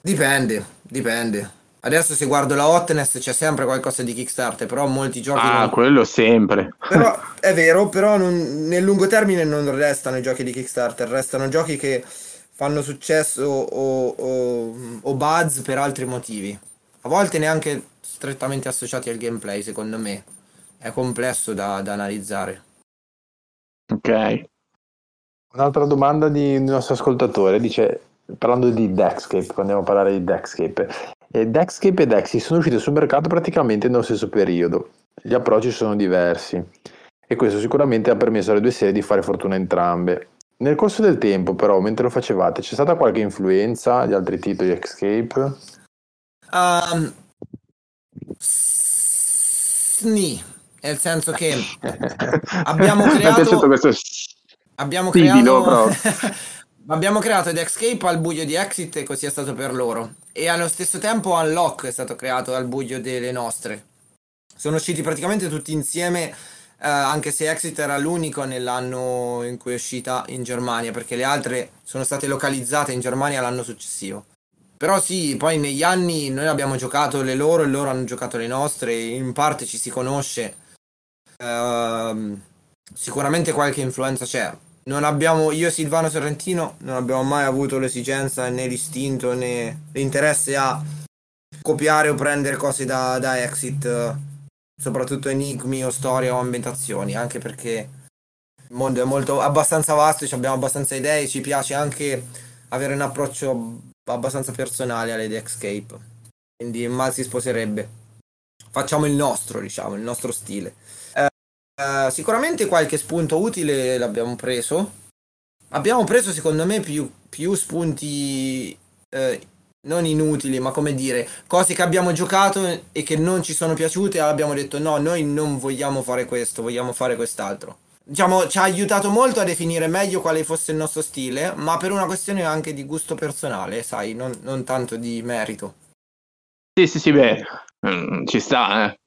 dipende, dipende. Adesso se guardo la hotness c'è sempre qualcosa di Kickstarter, però molti giochi Ah, non- quello sempre. però è vero, però non- nel lungo termine non restano i giochi di Kickstarter, restano giochi che fanno successo o, o- o buzz per altri motivi. A volte neanche strettamente associati al gameplay, secondo me. È complesso da, da analizzare. Ok. Un'altra domanda di un nostro ascoltatore dice, parlando di Dexcape, andiamo a parlare di Dexcape, eh, Dexcape e Dexy sono usciti sul mercato praticamente nello stesso periodo, gli approcci sono diversi. E questo sicuramente ha permesso alle due serie di fare fortuna entrambe. Nel corso del tempo però, mentre lo facevate, c'è stata qualche influenza? Di altri titoli Escape? Um, sni, nel senso che Abbiamo Mi è creato- piaciuto questo abbiamo creato, proprio. Abbiamo creato Escape al buio di Exit e così è stato per loro. E allo stesso tempo Unlock è stato creato al buio delle nostre. Sono usciti praticamente tutti insieme, eh, anche se Exit era l'unico nell'anno in cui è uscita in Germania, perché le altre sono state localizzate in Germania l'anno successivo. Però sì, poi negli anni noi abbiamo giocato le loro e loro hanno giocato le nostre, in parte ci si conosce. Ehm, sicuramente qualche influenza c'è. Non abbiamo, io Silvano Sorrentino non abbiamo mai avuto l'esigenza né l'istinto né l'interesse a copiare o prendere cose da, da Exit, soprattutto enigmi o storie o ambientazioni, anche perché il mondo è molto abbastanza vasto, abbiamo abbastanza idee, ci piace anche avere un approccio abbastanza personale alle Escape. Quindi mal si sposerebbe. Facciamo il nostro, diciamo, il nostro stile. Eh, sicuramente qualche spunto utile l'abbiamo preso. Abbiamo preso, secondo me, più, più spunti eh, non inutili, ma come dire, cose che abbiamo giocato e che non ci sono piaciute. Abbiamo detto no, noi non vogliamo fare questo, vogliamo fare quest'altro. Diciamo, ci ha aiutato molto a definire meglio quale fosse il nostro stile, ma per una questione anche di gusto personale, sai, non, non tanto di merito. Sì, sì, sì, beh, mm, ci sta, eh.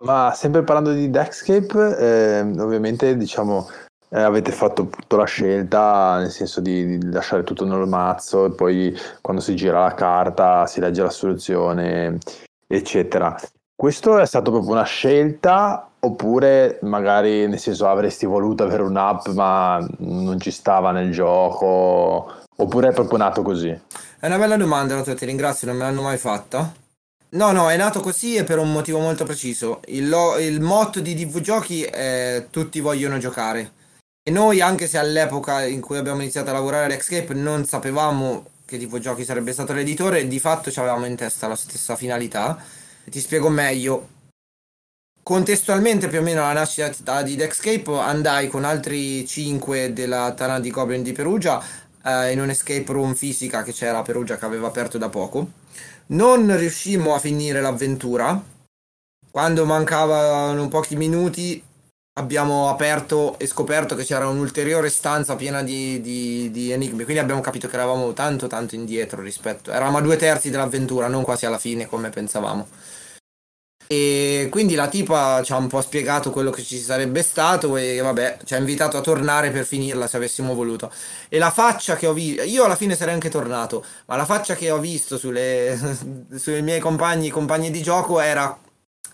Ma sempre parlando di Deckscape, eh, ovviamente diciamo eh, avete fatto appunto la scelta nel senso di, di, lasciare tutto nel mazzo e poi quando si gira la carta si legge la soluzione, eccetera. Questo è stato proprio una scelta oppure magari nel senso avresti voluto avere un'app ma non ci stava nel gioco oppure è proprio nato così? È una bella domanda, ti ringrazio, non me l'hanno mai fatta. No, no, è nato così e per un motivo molto preciso. Il, lo- il motto di DV Giochi è tutti vogliono giocare. E noi, anche se all'epoca in cui abbiamo iniziato a lavorare all'Escape non sapevamo che DV Giochi sarebbe stato l'editore, di fatto ci avevamo in testa la stessa finalità. Ti spiego meglio. Contestualmente, più o meno alla nascita di Dexcape, andai con altri 5 della Tana di Goblin di Perugia eh, in un escape room fisica che c'era a Perugia che aveva aperto da poco non riuscimmo a finire l'avventura. Quando mancavano pochi minuti abbiamo aperto e scoperto che c'era un'ulteriore stanza piena di, di, di, enigmi. Quindi abbiamo capito che eravamo tanto tanto indietro rispetto. Eravamo a due terzi dell'avventura, non quasi alla fine come pensavamo. E quindi la tipa ci ha un po' spiegato quello che ci sarebbe stato e vabbè, ci ha invitato a tornare per finirla se avessimo voluto. E la faccia che ho visto, io alla fine sarei anche tornato, ma la faccia che ho visto sulle, sui miei compagni, compagni di gioco era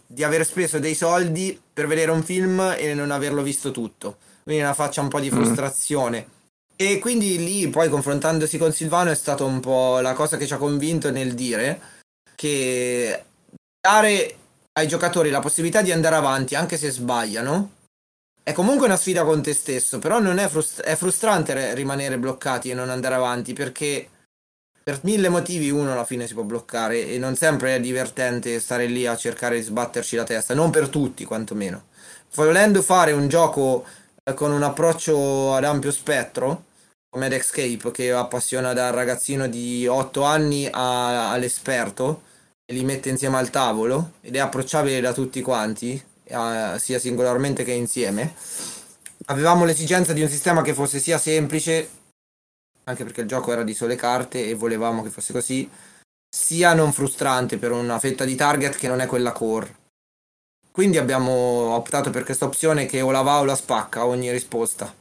di aver speso dei soldi per vedere un film e non averlo visto tutto. Quindi una faccia un po' di mm. frustrazione. Mm. E quindi lì, poi confrontandosi con Silvano, è stata un po' la cosa che ci ha convinto nel dire che dare ai giocatori la possibilità di andare avanti anche se sbagliano, è comunque una sfida con te stesso, però non è, frust- è frustrante rimanere bloccati e non andare avanti perché per mille motivi uno alla fine si può bloccare e non sempre è divertente stare lì a cercare di sbatterci la testa, non per tutti quantomeno. Volendo fare un gioco eh, con un approccio ad ampio spettro, come Escape, che appassiona dal ragazzino di 8 anni a- all'esperto, li mette insieme al tavolo ed è approcciabile da tutti quanti, eh, sia singolarmente che insieme. Avevamo l'esigenza di un sistema che fosse sia semplice, anche perché il gioco era di sole carte e volevamo che fosse così, sia non frustrante per una fetta di target che non è quella core. Quindi abbiamo optato per questa opzione che o la va o la spacca ogni risposta.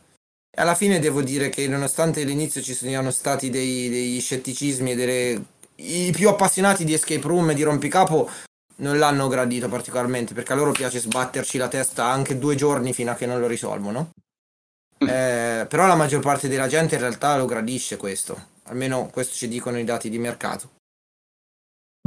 E alla fine devo dire che nonostante all'inizio ci siano stati dei, degli scetticismi e delle i più appassionati di escape room e di rompicapo non l'hanno gradito particolarmente perché a loro piace sbatterci la testa anche due giorni fino a che non lo risolvono. Mm. Eh, però la maggior parte della gente in realtà lo gradisce questo, almeno questo ci dicono i dati di mercato.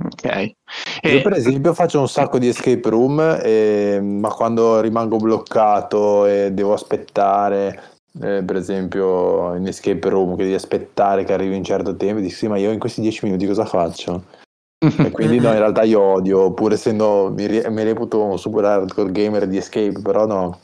Ok. E... Io per esempio faccio un sacco di escape room, e, ma quando rimango bloccato e devo aspettare eh, per esempio in escape room che devi aspettare che arrivi un certo tempo dici sì ma io in questi dieci minuti cosa faccio? E quindi no in realtà io odio pur essendo mi, mi reputo un super hardcore gamer di escape però no.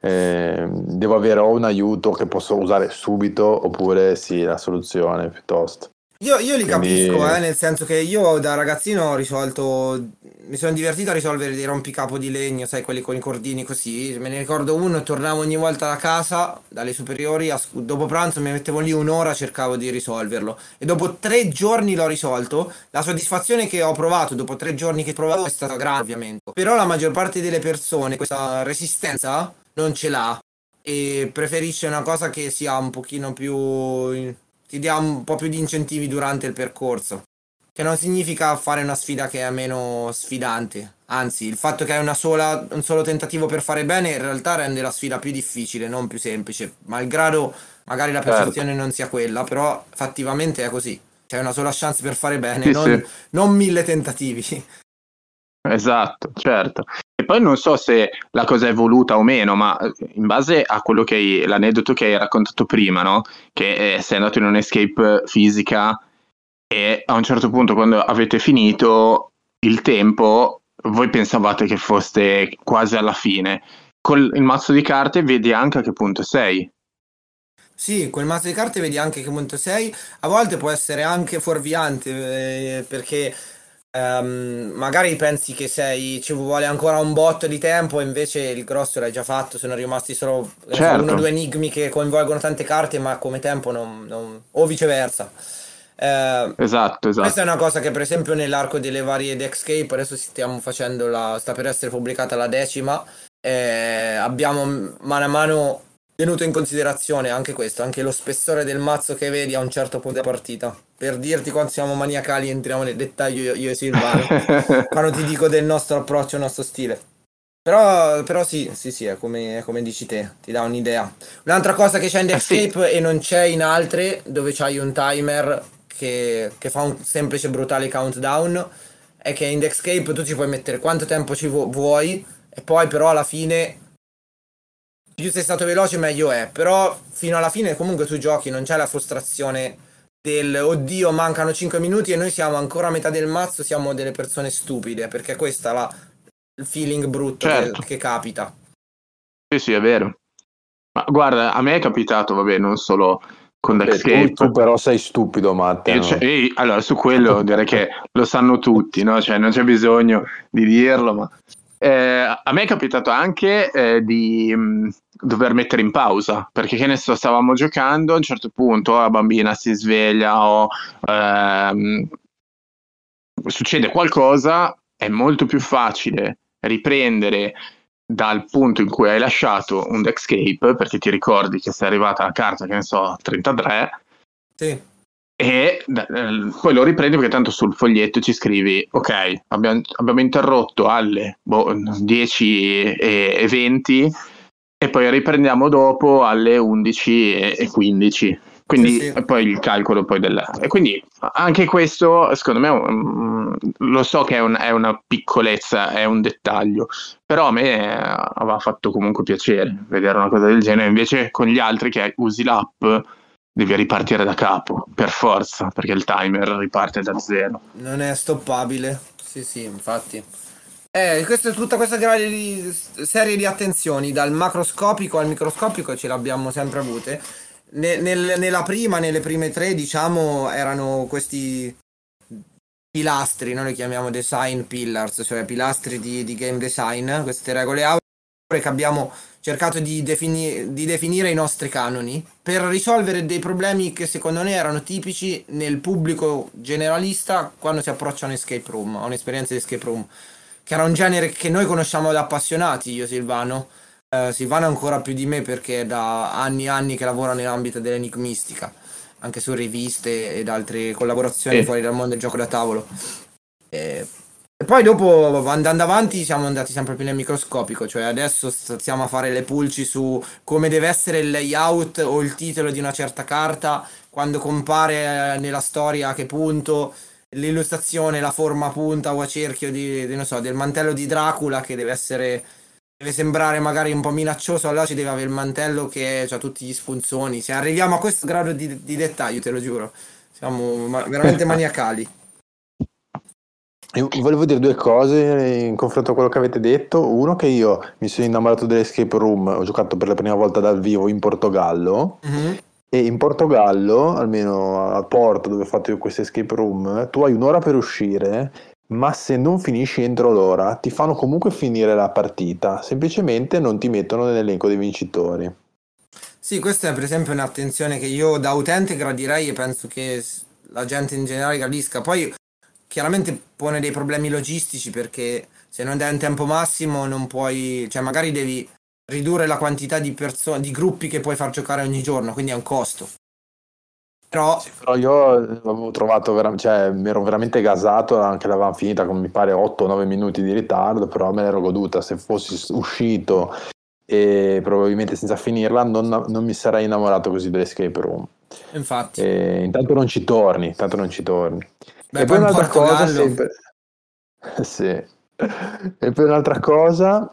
Eh, devo avere o un aiuto che posso usare subito oppure sì la soluzione piuttosto Io, io li Quindi- capisco, eh, nel senso che io da ragazzino ho risolto, mi sono divertito a risolvere dei rompicapo di legno, sai, quelli con i cordini così. Me ne ricordo uno, tornavo ogni volta da casa, dalle superiori, a dopo pranzo mi mettevo lì un'ora, cercavo di risolverlo. E dopo tre giorni l'ho risolto. La soddisfazione che ho provato dopo tre giorni che provavo è stata grande, ovviamente. Però la maggior parte delle persone questa resistenza non ce l'ha e preferisce una cosa che sia un pochino più ti dia un po' più di incentivi durante il percorso. Che non significa fare una sfida che è meno sfidante. Anzi, il fatto che hai una sola, un solo tentativo per fare bene in realtà rende la sfida più difficile, non più semplice. Malgrado magari la Certo. percezione non sia quella, però fattivamente è così. C'è una sola chance per fare bene, Sì, non, sì. non mille tentativi. Esatto, certo. E poi non so se la cosa è voluta o meno, ma eh, in base a quello che hai, l'aneddoto che hai raccontato prima, no? Che eh, sei andato in un escape fisica e a un certo punto quando avete finito il tempo, voi pensavate che foste quasi alla fine. Col il mazzo di carte vedi anche a che punto sei. Sì, quel mazzo di carte vedi anche che punto sei. A volte può essere anche fuorviante eh, perché ehm, magari pensi che sei, ci vuole ancora un botto di tempo, e invece il grosso l'hai già fatto. Sono rimasti solo Certo. uno o due enigmi che coinvolgono tante carte, ma come tempo non, non- o viceversa. Eh, Esatto, questa esatto. è una cosa che per esempio nell'arco delle varie Dexcape, adesso stiamo facendo la, sta per essere pubblicata la decima, eh, abbiamo mano a mano tenuto in considerazione anche questo, anche lo spessore del mazzo che vedi a un certo punto della partita. Per dirti quanto siamo maniacali entriamo nel dettaglio io, e Silvano, quando ti dico del nostro approccio, il nostro stile. Però, però sì, sì, sì, è come, è come dici te, ti dà un'idea. Un'altra cosa che c'è in Eh sì. E non c'è in altre, dove c'hai un timer che, che fa un semplice brutale countdown, è che in Dexcape tu ci puoi mettere quanto tempo ci vu- vuoi, e poi però alla fine, più sei stato veloce meglio è. Però fino alla fine comunque tu giochi, non c'è la frustrazione del oddio mancano 5 minuti e noi siamo ancora a metà del mazzo, siamo delle persone stupide, perché questa è la, il feeling brutto Certo. che, che capita. Sì, sì, è vero. Ma guarda, a me è capitato, vabbè, non solo con Beh, tu, Dexcape. tu però sei stupido, Matteo. Io c'è- ehi, allora, su quello direi che lo sanno tutti, no? Cioè, non c'è bisogno di dirlo, ma eh, a me è capitato anche eh, di mh, dover mettere in pausa, perché che ne so, stavamo giocando, a un certo punto la bambina si sveglia o ehm, succede qualcosa, è molto più facile riprendere dal punto in cui hai lasciato un Dexcape, perché ti ricordi che sei arrivata alla carta, che ne so, 33, Sì, e eh, poi lo riprendi perché tanto sul foglietto ci scrivi ok abbiamo, abbiamo interrotto alle boh, 10 e, e 20 e poi riprendiamo dopo alle 11 e, e 15 quindi Sì, sì. poi il calcolo poi del e quindi anche questo secondo me mm, lo so che è, un- è una piccolezza è un dettaglio però a me eh, aveva fatto comunque piacere vedere una cosa del genere invece con gli altri che usi l'app devi ripartire da capo, per forza, perché il timer riparte da zero. non è stoppabile. Sì, sì, infatti. Eh, questa, tutta questa di- serie di attenzioni, dal macroscopico al microscopico, ce l'abbiamo sempre avute. Ne- nel- nella prima, nelle prime tre, diciamo, erano questi pilastri, noi li chiamiamo design pillars, cioè pilastri di, di game design, queste regole auree che abbiamo cercato di, defini- di definire i nostri canoni per risolvere dei problemi che secondo me erano tipici nel pubblico generalista quando si approccia a un escape room, a un'esperienza di escape room, che era un genere che noi conosciamo da appassionati, io Silvano. Eh, Silvano ancora più di me perché è da anni e anni che lavora nell'ambito dell'enigmistica, anche su riviste ed altre collaborazioni Sì. fuori dal mondo del gioco da tavolo. E e poi dopo, andando avanti, siamo andati sempre più nel microscopico, cioè adesso stiamo a fare le pulci su come deve essere il layout o il titolo di una certa carta, quando compare eh, nella storia a che punto, l'illustrazione, la forma a punta o a cerchio di, di, non so, del mantello di Dracula che deve essere, deve sembrare magari un po' minaccioso, allora ci deve avere il mantello che ha tutti gli spunzoni. Se arriviamo a questo grado di, di dettaglio, te lo giuro, siamo ma- veramente maniacali. Io volevo dire due cose in confronto a quello che avete detto. Uno, che io mi sono innamorato dell'escape room, ho giocato per la prima volta dal vivo in Portogallo Mhm. E in Portogallo, almeno a Porto dove ho fatto io questo escape room, tu hai un'ora per uscire, ma se non finisci entro l'ora ti fanno comunque finire la partita, semplicemente non ti mettono nell'elenco dei vincitori. Sì, questa è per esempio un'attenzione che io da utente gradirei e penso che la gente in generale gradisca. Poi chiaramente pone dei problemi logistici perché se non dai un tempo massimo non puoi, cioè magari devi ridurre la quantità di persone, di gruppi che puoi far giocare ogni giorno, quindi è un costo. Però Però io avevo trovato, vera- cioè mi ero veramente gasato, anche l'avevamo finita con mi pare 8-9 minuti di ritardo, però me l'ero goduta. Se fossi uscito e probabilmente senza finirla, non, non mi sarei innamorato così dell'escape room. infatti, E intanto non ci torni, intanto non ci torni. beh, e poi poi un'altra cosa, sempre... sì. E poi un'altra cosa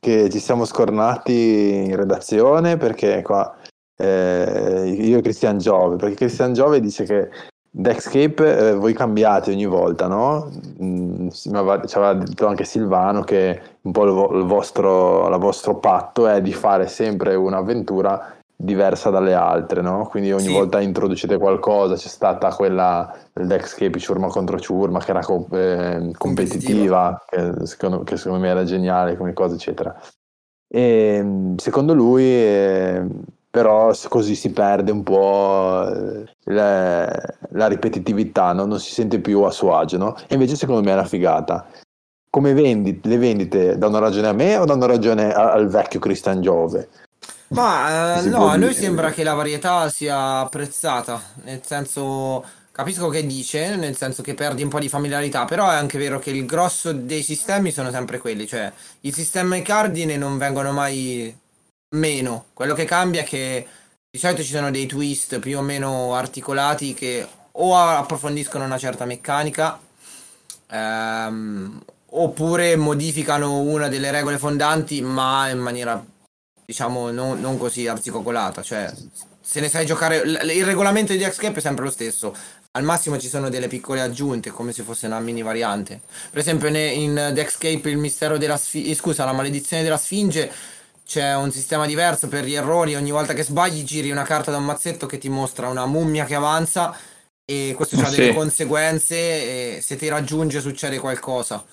che ci siamo scornati in redazione perché qua eh, io e Cristian Giove, perché Cristian Giove dice che Dexcape eh, voi cambiate ogni volta, no? Mm, ci aveva detto anche Silvano che un po' il, il vostro, la vostro patto è di fare sempre un'avventura diversa dalle altre, no? Quindi ogni Sì. volta introducete qualcosa, c'è stata quella del Dexcape ciurma contro ciurma che era co- eh, competitiva, che secondo, che secondo me era geniale come cosa, eccetera. E mm, secondo lui, eh, però, così si perde un po' eh, le- la ripetitività, no? Non si sente più a suo agio, no? E invece, secondo me, è una figata. Come vendi le vendite danno ragione a me o danno ragione a- al vecchio Christian Giove? Ma eh, Si no, può a noi dire. sembra che la varietà sia apprezzata, nel senso, capisco che dice, nel senso che perdi un po' di familiarità, però è anche vero che il grosso dei sistemi sono sempre quelli, cioè i sistemi cardine non vengono mai meno, quello che cambia è che di solito ci sono dei twist più o meno articolati che o approfondiscono una certa meccanica, ehm, oppure modificano una delle regole fondanti, ma in maniera diciamo non, non così arzigogolata, cioè se ne sai giocare, il regolamento di Escape è sempre lo stesso, al massimo ci sono delle piccole aggiunte come se fosse una mini variante. Per esempio in The Escape il mistero della sfinge, scusa, la maledizione della sfinge c'è un sistema diverso per gli errori, ogni volta che sbagli giri una carta da un mazzetto che ti mostra una mummia che avanza e questo ha Sì. delle conseguenze e se ti raggiunge succede qualcosa.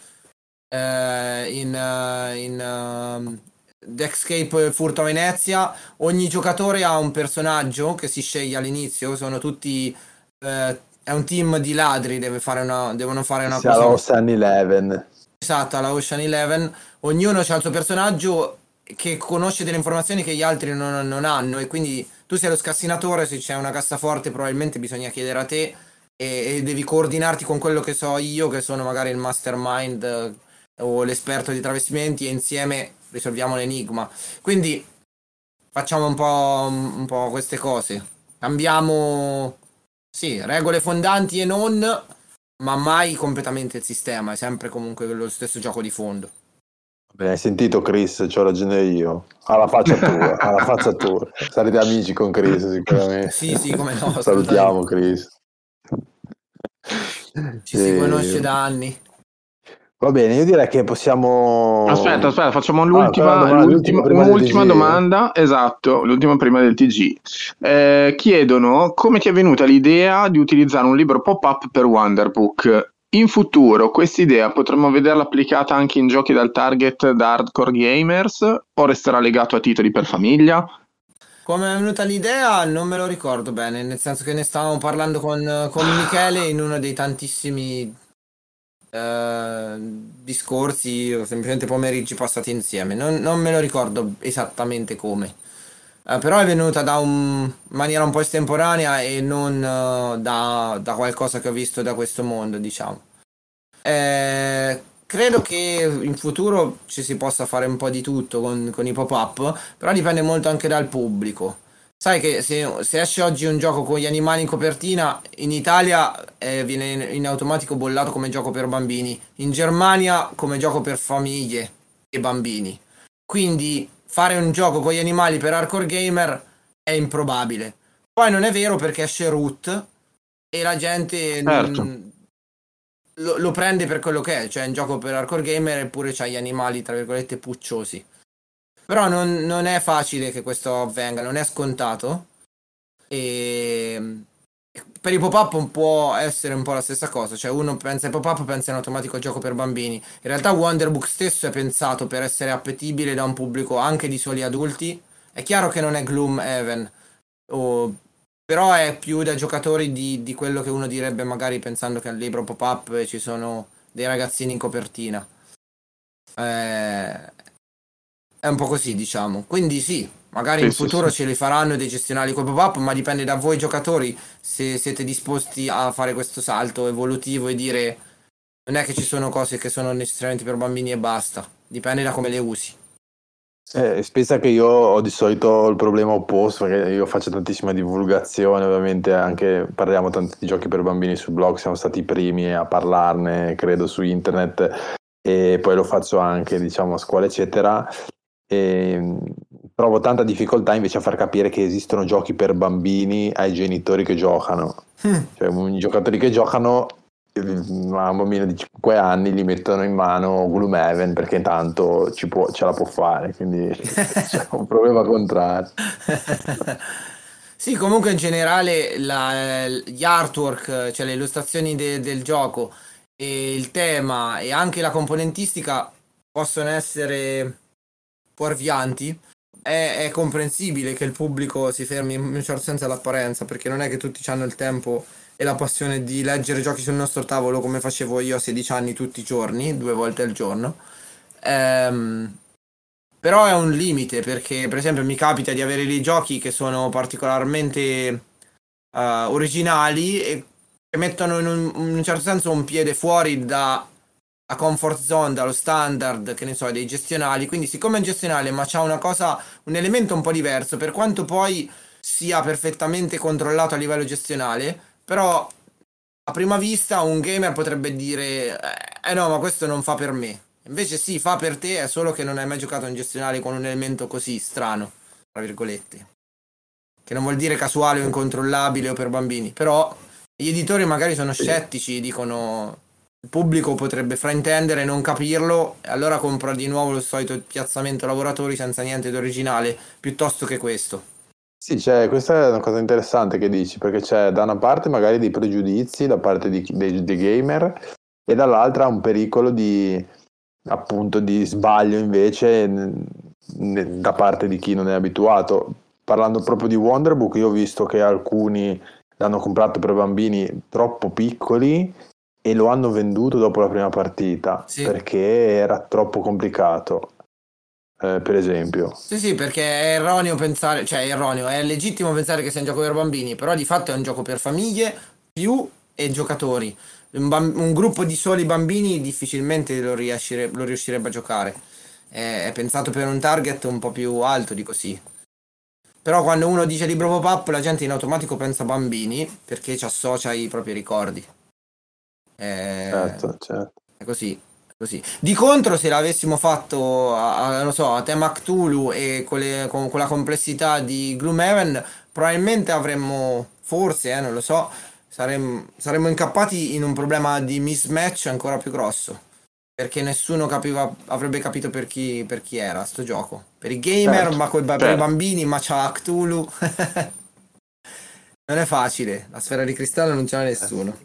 Eh, in eh, in ehm, Dexcape Furto a Venezia. Ogni giocatore ha un personaggio che si sceglie all'inizio, sono tutti eh, è un team di ladri, deve fare una, devono fare una ha cosa. Ocean Eleven. Esatto, alla Ocean Eleven, ognuno ha il suo personaggio che conosce delle informazioni che gli altri non, non hanno. E quindi tu sei lo scassinatore, se c'è una cassaforte probabilmente bisogna chiedere a te e, e devi coordinarti con quello che so io, che sono magari il mastermind eh, o l'esperto di travestimenti e insieme risolviamo l'enigma. Quindi facciamo un po', un po' queste cose. Cambiamo, sì, regole fondanti e non, ma mai completamente il sistema, è sempre comunque lo stesso gioco di fondo. Beh, hai sentito Chris, c'ho ragione io. Alla faccia tua, alla faccia tua. Sarete amici con Chris sicuramente. Sì, sì, come no, Salutiamo Chris. Ci si E- conosce da anni. Va bene, io direi che possiamo... Aspetta, aspetta, facciamo Ah, l'ultima, quella domanda- l'ultima- l'ultima domanda, esatto, l'ultima prima del TG. Eh, chiedono come ti è venuta l'idea di utilizzare un libro pop-up per Wonderbook. In futuro questa idea potremmo vederla applicata anche in giochi dal target da hardcore gamers o resterà legato a titoli per famiglia? Come è venuta l'idea non me lo ricordo bene, nel senso che ne stavamo parlando con, con Michele in uno dei tantissimi eh, discorsi o semplicemente pomeriggi passati insieme. Non, non me lo ricordo esattamente come. Eh, però è venuta da un, maniera un po' estemporanea e non eh, da, da qualcosa che ho visto da questo mondo, diciamo. Eh, credo che in futuro ci si possa fare un po' di tutto con, con i pop-up, però dipende molto anche dal pubblico. Sai che se, se esce oggi un gioco con gli animali in copertina, in Italia eh, viene in, in automatico bollato come gioco per bambini, in Germania come gioco per famiglie e bambini. Quindi fare un gioco con gli animali per hardcore gamer è improbabile. Poi non è vero perché esce Root e la gente Certo. mm, lo, lo prende per quello che è, cioè è un gioco per hardcore gamer eppure c'ha gli animali tra virgolette pucciosi. Però non, non è facile che questo avvenga, non è scontato. E per i pop-up può essere un po' la stessa cosa, cioè uno pensa ai pop-up, pensa in automatico al gioco per bambini. In realtà Wonderbook stesso è pensato per essere appetibile da un pubblico anche di soli adulti. È chiaro che non è Gloomhaven, o- però è più da giocatori di, di quello che uno direbbe magari pensando che al libro pop-up ci sono dei ragazzini in copertina. Eh, è un po' così, diciamo. Quindi sì, magari Sì, in sì, futuro sì. ce li faranno dei gestionali con pop-up, ma dipende da voi giocatori se siete disposti a fare questo salto evolutivo e dire non è che ci sono cose che sono necessariamente per bambini e basta. Dipende da come le usi. Eh, pensa che io ho di solito il problema opposto, perché io faccio tantissima divulgazione, ovviamente anche parliamo tanto di giochi per bambini sul blog, siamo stati i primi a parlarne, credo, su internet, e poi lo faccio anche, diciamo, a scuola, eccetera. E mh, trovo tanta difficoltà invece a far capire che esistono giochi per bambini ai genitori che giocano. Cioè, i giocatori che giocano a un bambino di 5 anni gli mettono in mano Gloomhaven perché intanto ci può- ce la può fare, quindi c'è un problema contrario. Sì, comunque in generale la- gli artwork, cioè le illustrazioni de- del gioco e il tema e anche la componentistica possono essere fuorvianti. È, è comprensibile che il pubblico si fermi in un certo senso all'apparenza, perché non è che tutti hanno il tempo e la passione di leggere giochi sul nostro tavolo come facevo io a 16 anni tutti i giorni, due volte al giorno. Ehm, però è un limite perché, per esempio, mi capita di avere dei giochi che sono particolarmente eh, originali e che mettono in un, in un certo senso un piede fuori da la comfort zone, dallo standard, che ne so, dei gestionali. Quindi, siccome è un gestionale, ma c'ha una cosa, un elemento un po' diverso, per quanto poi sia perfettamente controllato a livello gestionale, però a prima vista un gamer potrebbe dire: Eh, eh no, ma questo non fa per me. Invece sì, fa per te, è solo che non hai mai giocato in gestionale con un elemento così strano, tra virgolette. Che non vuol dire casuale o incontrollabile o per bambini, però gli editori magari sono scettici, dicono il pubblico potrebbe fraintendere, non capirlo, e allora compra di nuovo il solito piazzamento lavoratori senza niente di originale, piuttosto che questo. Sì, cioè, questa è una cosa interessante che dici, perché c'è da una parte magari dei pregiudizi da parte dei, dei gamer e dall'altra un pericolo di appunto di sbaglio invece n- n- da parte di chi non è abituato. Parlando proprio di Wonderbook, io ho visto che alcuni l'hanno comprato per bambini troppo piccoli e lo hanno venduto dopo la prima partita Sì. perché era troppo complicato. eh, per esempio. Sì, sì, perché è erroneo pensare, cioè è erroneo, è legittimo pensare che sia un gioco per bambini, però di fatto è un gioco per famiglie più e giocatori. Un, bam- un gruppo di soli bambini difficilmente lo, riescire- lo riuscirebbe a giocare. È, è pensato per un target un po' più alto di così. Però quando uno dice libro pop-up la gente in automatico pensa bambini perché ci associa ai propri ricordi. È- Certo, certo. è così, è così. Di contro, se l'avessimo fatto a, a- so, a tema Cthulhu e con, le- con- con la complessità di Gloomhaven, probabilmente avremmo, forse, eh, non lo so, saremmo, saremmo incappati in un problema di mismatch ancora più grosso. Perché nessuno capiva, avrebbe capito per chi, per chi era sto gioco. Per i gamer, Certo, ma coi ba- per i certo. bambini, ma c'ha Cthulhu. non è facile, la sfera di cristallo non ce l'ha nessuno.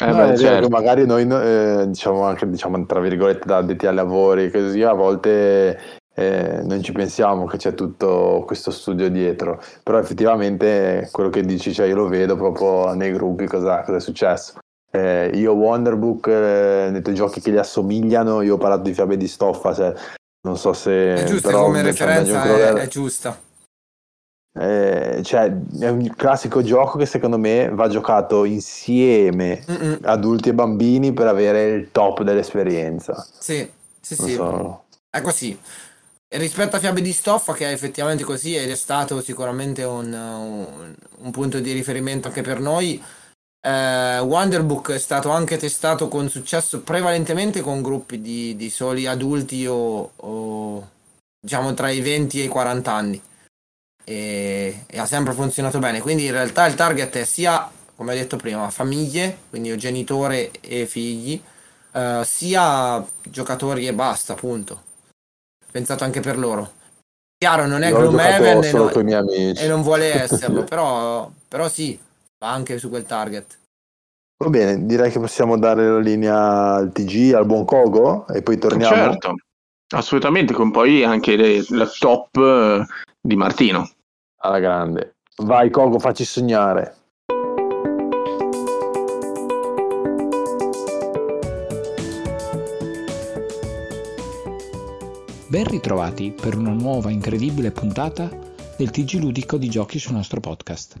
Eh No, beh, certo. che magari noi, no- eh, diciamo anche, diciamo, tra virgolette, da addetti ai lavori, così a volte eh, non ci pensiamo che c'è tutto questo studio dietro, però effettivamente quello che dici, cioè io lo vedo proprio nei gruppi cosa, cosa è successo. Eh, io Wonderbook, eh, nei tuoi giochi che gli assomigliano, io ho parlato di fiabe di stoffa, cioè, non so se... È giusto però come referenza, è, è giusta. Eh, cioè, è un classico gioco che secondo me va giocato insieme Mm-mm. adulti e bambini per avere il top dell'esperienza. Sì, sì, Non sì. so. È così. E rispetto a Fiabe di Stoffa, che è effettivamente così ed è stato sicuramente un, un- un punto di riferimento anche per noi, eh, Wonderbook è stato anche testato con successo prevalentemente con gruppi di, di soli adulti o, o, diciamo tra i 20 e i 40 anni. E, e ha sempre funzionato bene. Quindi in realtà il target è sia, come ho detto prima, famiglie, quindi genitore e figli, eh, sia giocatori e basta, appunto. Pensato anche per loro. Chiaro, non è giocato Gloomhaven e, e non vuole esserlo, però, però sì, va anche su quel target. Va bene, direi che possiamo dare la linea al TG, al buon Kogo e poi torniamo. Certo, assolutamente, con poi anche le- la top eh, di Martino. Alla grande. Vai Kogo, facci sognare. Ben ritrovati per una nuova incredibile puntata del TG ludico di giochi sul nostro podcast.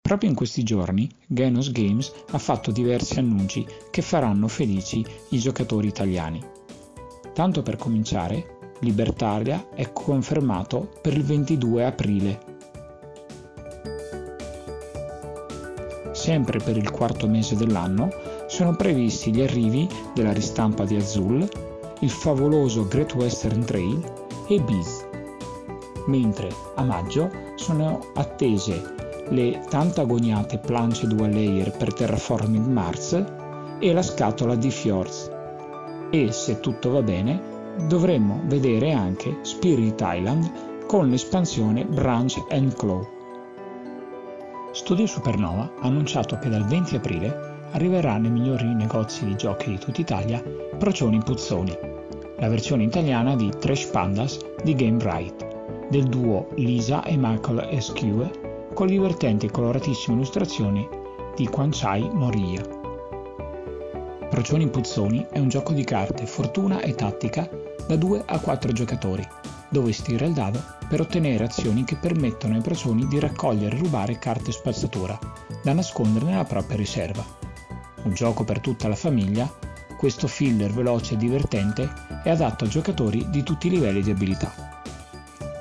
Proprio in questi giorni Genos Games ha fatto diversi annunci che faranno felici i giocatori italiani. Tanto per cominciare, Libertaria è confermato per il 22 aprile. Sempre per il quarto mese dell'anno sono previsti gli arrivi della ristampa di Azul, il favoloso Great Western Trail e Bees. Mentre a maggio sono attese le tanto agoniate planche dual layer per Terraforming Mars e la scatola di Fjords. E se tutto va bene, dovremmo vedere anche Spirit Island con l'espansione Branch and Claw. Studio Supernova ha annunciato che dal 20 aprile arriverà nei migliori negozi di giochi di tutta Italia Procioni Puzzoni, la versione italiana di Trash Pandas di Game Right, del duo Lisa e Michael Escue con divertenti e coloratissime illustrazioni di Quanchai Moriya. Procioni Puzzoni è un gioco di carte, fortuna e tattica da 2 a 4 giocatori, dove si tira il dado per ottenere azioni che permettono ai procioni di raccogliere e rubare carte spazzatura da nascondere nella propria riserva. Un gioco per tutta la famiglia, questo filler veloce e divertente è adatto a giocatori di tutti i livelli di abilità.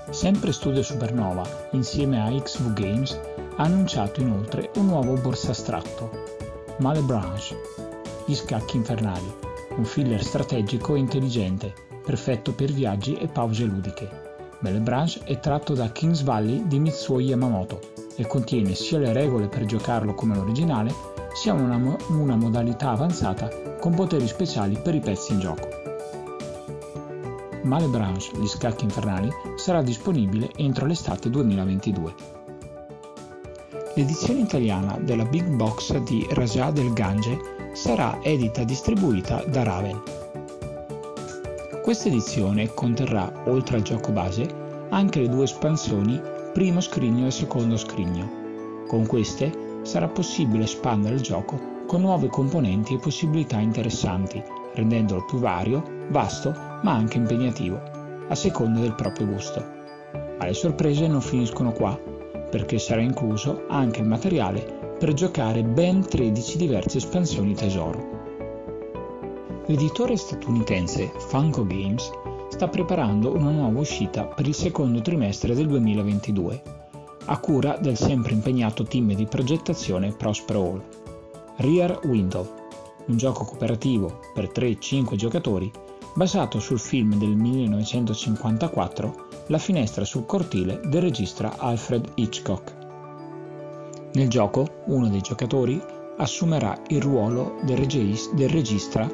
Sempre Studio Supernova, insieme a XV Games, ha annunciato inoltre un nuovo borsastratto, Malebranche, gli scacchi infernali, un filler strategico e intelligente, perfetto per viaggi e pause ludiche. Malebranche è tratto da Kings Valley di Mitsuo Yamamoto e contiene sia le regole per giocarlo come l'originale, sia una, mo- una modalità avanzata con poteri speciali per i pezzi in gioco. Malebranche, gli scacchi infernali, sarà disponibile entro l'estate 2022. L'edizione italiana della Big Box di Raja del Gange sarà edita e distribuita da Raven. Questa edizione conterrà, oltre al gioco base, anche le due espansioni primo scrigno e secondo scrigno. Con queste sarà possibile espandere il gioco con nuove componenti e possibilità interessanti, rendendolo più vario, vasto ma anche impegnativo, a seconda del proprio gusto. Ma le sorprese non finiscono qua, perché sarà incluso anche il materiale per giocare ben 13 diverse espansioni tesoro. L'editore statunitense Funko Games sta preparando una nuova uscita per il secondo trimestre del 2022, a cura del sempre impegnato team di progettazione Prospero Hall. Rear Window, un gioco cooperativo per 3-5 giocatori basato sul film del 1954 La finestra sul cortile del regista Alfred Hitchcock. Nel gioco uno dei giocatori assumerà il ruolo del, regis- del regista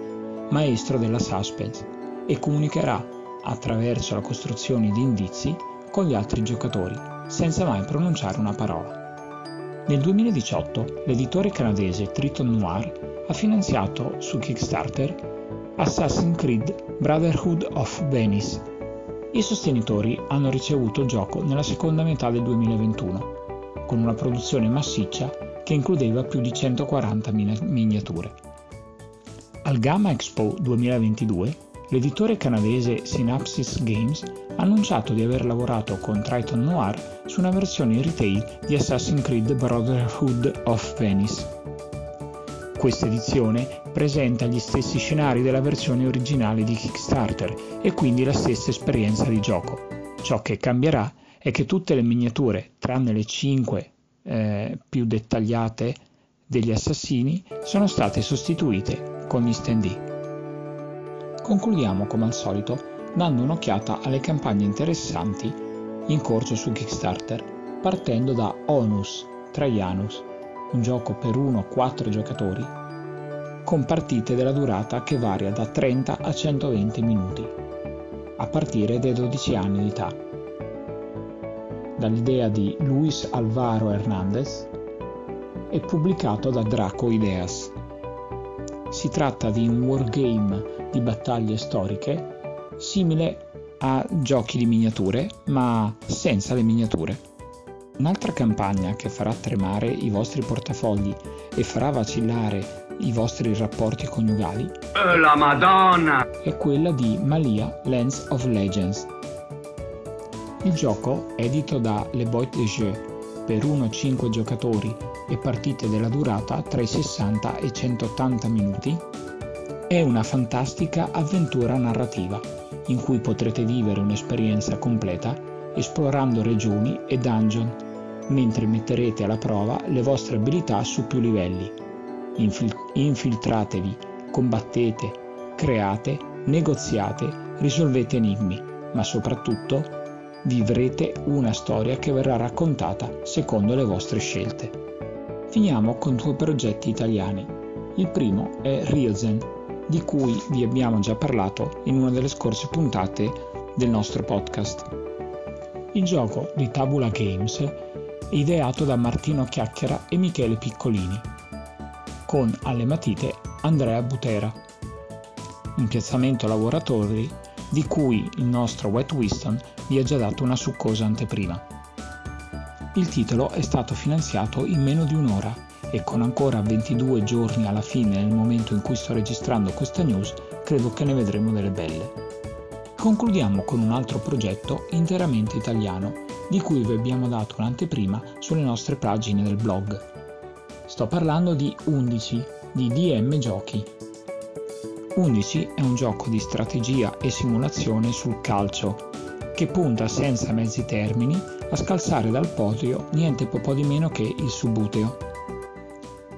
maestro della suspense e comunicherà attraverso la costruzione di indizi con gli altri giocatori senza mai pronunciare una parola. Nel 2018 l'editore canadese Triton Noir ha finanziato su Kickstarter Assassin's Creed Brotherhood of Venice. I sostenitori hanno ricevuto il gioco nella seconda metà del 2021, con una produzione massiccia che includeva più di 140 min- miniature. Al Gamma Expo 2022, l'editore canadese Synapsis Games ha annunciato di aver lavorato con Triton Noir su una versione retail di Assassin's Creed Brotherhood of Venice. Questa edizione presenta gli stessi scenari della versione originale di Kickstarter e quindi la stessa esperienza di gioco. Ciò che cambierà è che tutte le miniature, tranne le 5 eh, più dettagliate degli assassini, sono state sostituite con gli stand Concludiamo come al solito dando un'occhiata alle campagne interessanti in corso su Kickstarter, partendo da Onus Traianus, un gioco per 1-4 giocatori, con partite della durata che varia da 30 a 120 minuti, a partire dai 12 anni di età. Dall'idea di Luis Alvaro Hernandez e pubblicato da Draco Ideas. Si tratta di un wargame di battaglie storiche simile a giochi di miniature, ma senza le miniature. Un'altra campagna che farà tremare i vostri portafogli e farà vacillare i vostri rapporti coniugali La Madonna! è quella di Malia Lands of Legends. Il gioco, edito da Le Boîte de Jeu per 1-5 giocatori e partite della durata tra i 60 e i 180 minuti, è una fantastica avventura narrativa in cui potrete vivere un'esperienza completa esplorando regioni e dungeon, mentre metterete alla prova le vostre abilità su più livelli. Infil- infiltratevi, combattete, create, negoziate, risolvete enigmi, ma soprattutto vivrete una storia che verrà raccontata secondo le vostre scelte. Finiamo con due progetti italiani. Il primo è Rielzen, di cui vi abbiamo già parlato in una delle scorse puntate del nostro podcast. Il gioco di Tabula Games è ideato da Martino Chiacchiera e Michele Piccolini, con alle matite Andrea Butera. Un piazzamento lavoratori di cui il nostro Wet Winston vi ha già dato una succosa anteprima. Il titolo è stato finanziato in meno di un'ora e con ancora 22 giorni alla fine nel momento in cui sto registrando questa news, credo che ne vedremo delle belle. Concludiamo con un altro progetto interamente italiano, di cui vi abbiamo dato un'anteprima sulle nostre pagine del blog. Sto parlando di 11 di DM Giochi. 11 è un gioco di strategia e simulazione sul calcio, che punta senza mezzi termini a scalzare dal podio niente po' di meno che il Subuteo.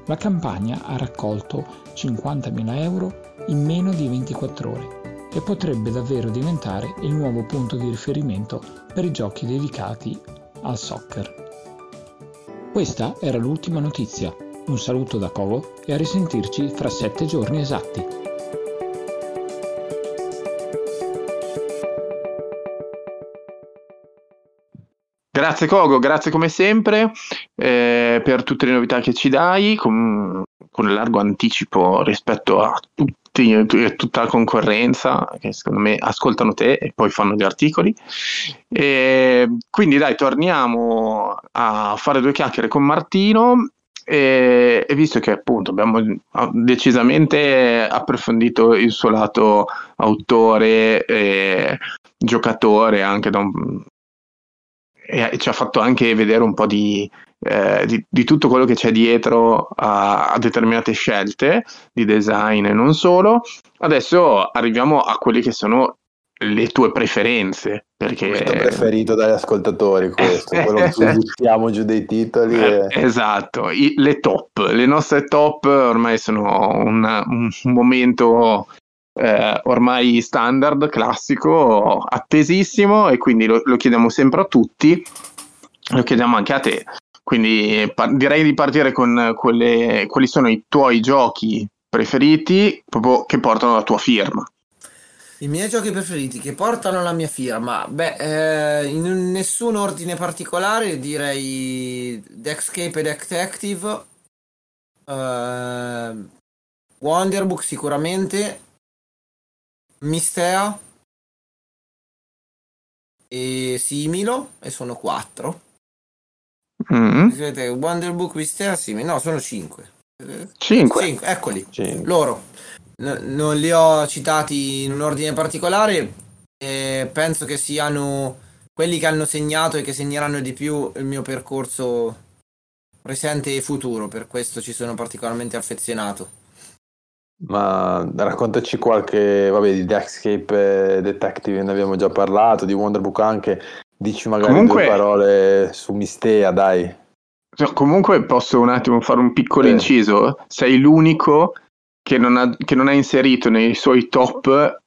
La campagna ha raccolto 50.000 euro in meno di 24 ore e potrebbe davvero diventare il nuovo punto di riferimento per i giochi dedicati al soccer. Questa era l'ultima notizia. Un saluto da Covo e a risentirci fra 7 giorni esatti. Grazie Kogo, grazie come sempre eh, per tutte le novità che ci dai, con, con largo anticipo rispetto a tutti, tutta la concorrenza che secondo me ascoltano te e poi fanno gli articoli. E quindi dai, torniamo a fare due chiacchiere con Martino e, e, visto che appunto abbiamo decisamente approfondito il suo lato autore e giocatore anche da un e ci ha fatto anche vedere un po' di, eh, di, di tutto quello che c'è dietro a, a, determinate scelte di design e non solo. Adesso arriviamo a quelle che sono le tue preferenze. Perché... Il preferito dagli ascoltatori, questo, quello che buttiamo giù dei titoli. E... Esatto, I, le top, le nostre top ormai sono un, un momento eh, ormai standard, classico, attesissimo e quindi lo, lo, chiediamo sempre a tutti, lo chiediamo anche a te. Quindi par- direi di partire con quelle, quali sono i tuoi giochi preferiti proprio che portano la tua firma. I miei giochi preferiti che portano la mia firma, beh, eh, in nessun ordine particolare direi Dexcape e Detective, eh, Wonderbook sicuramente, Mistea e Similo e sono quattro. Mm. Vedete, Wonderbook, Mistea, Similo, no, sono cinque. Cinque. Cinque, eccoli, Cinque. loro. No- non li ho citati in un ordine particolare, eh, penso che siano quelli che hanno segnato e che segneranno di più il mio percorso presente e futuro, per questo ci sono particolarmente affezionato. Ma raccontaci qualche, vabbè, di Dexcape e Detective ne abbiamo già parlato, di Wonderbook anche. Dici magari Comunque- due parole su Mistea, dai. Cioè, Comunque posso un attimo fare un piccolo Eh. inciso. Sei l'unico che non, ha, che non ha inserito nei suoi top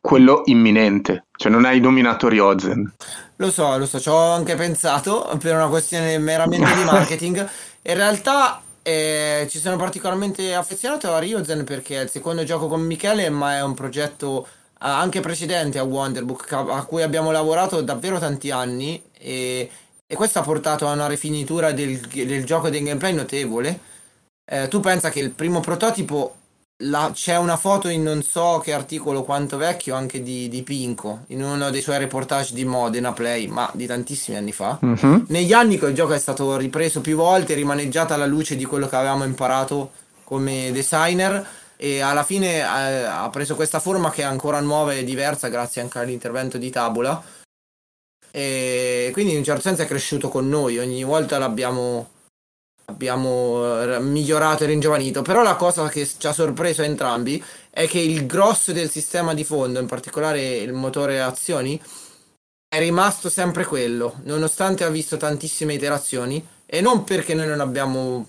quello imminente. Cioè non hai nominato Ryozen. Lo so, lo so, ci ho anche pensato per una questione meramente di marketing. In realtà eh, ci sono particolarmente affezionato a Ryozen perché è il secondo gioco con Michele, ma è un progetto eh, anche precedente a Wonderbook a cui abbiamo lavorato davvero tanti anni e, e questo ha portato a una rifinitura del, del gioco del gameplay notevole. Eh, tu pensa che il primo prototipo la- c'è una foto in non so che articolo quanto vecchio anche di, di Pinco in uno dei suoi reportage di Modena Play, ma di tantissimi anni fa. Mhm. Negli anni quel gioco è stato ripreso più volte, rimaneggiato alla luce di quello che avevamo imparato come designer e alla fine eh, ha preso questa forma che è ancora nuova e diversa grazie anche all'intervento di Tabula e quindi in un certo senso è cresciuto con noi, ogni volta l'abbiamo abbiamo eh, migliorato e ringiovanito, però la cosa che ci ha sorpreso entrambi è che il grosso del sistema di fondo, in particolare il motore azioni, è rimasto sempre quello, nonostante ha visto tantissime iterazioni e non perché noi non abbiamo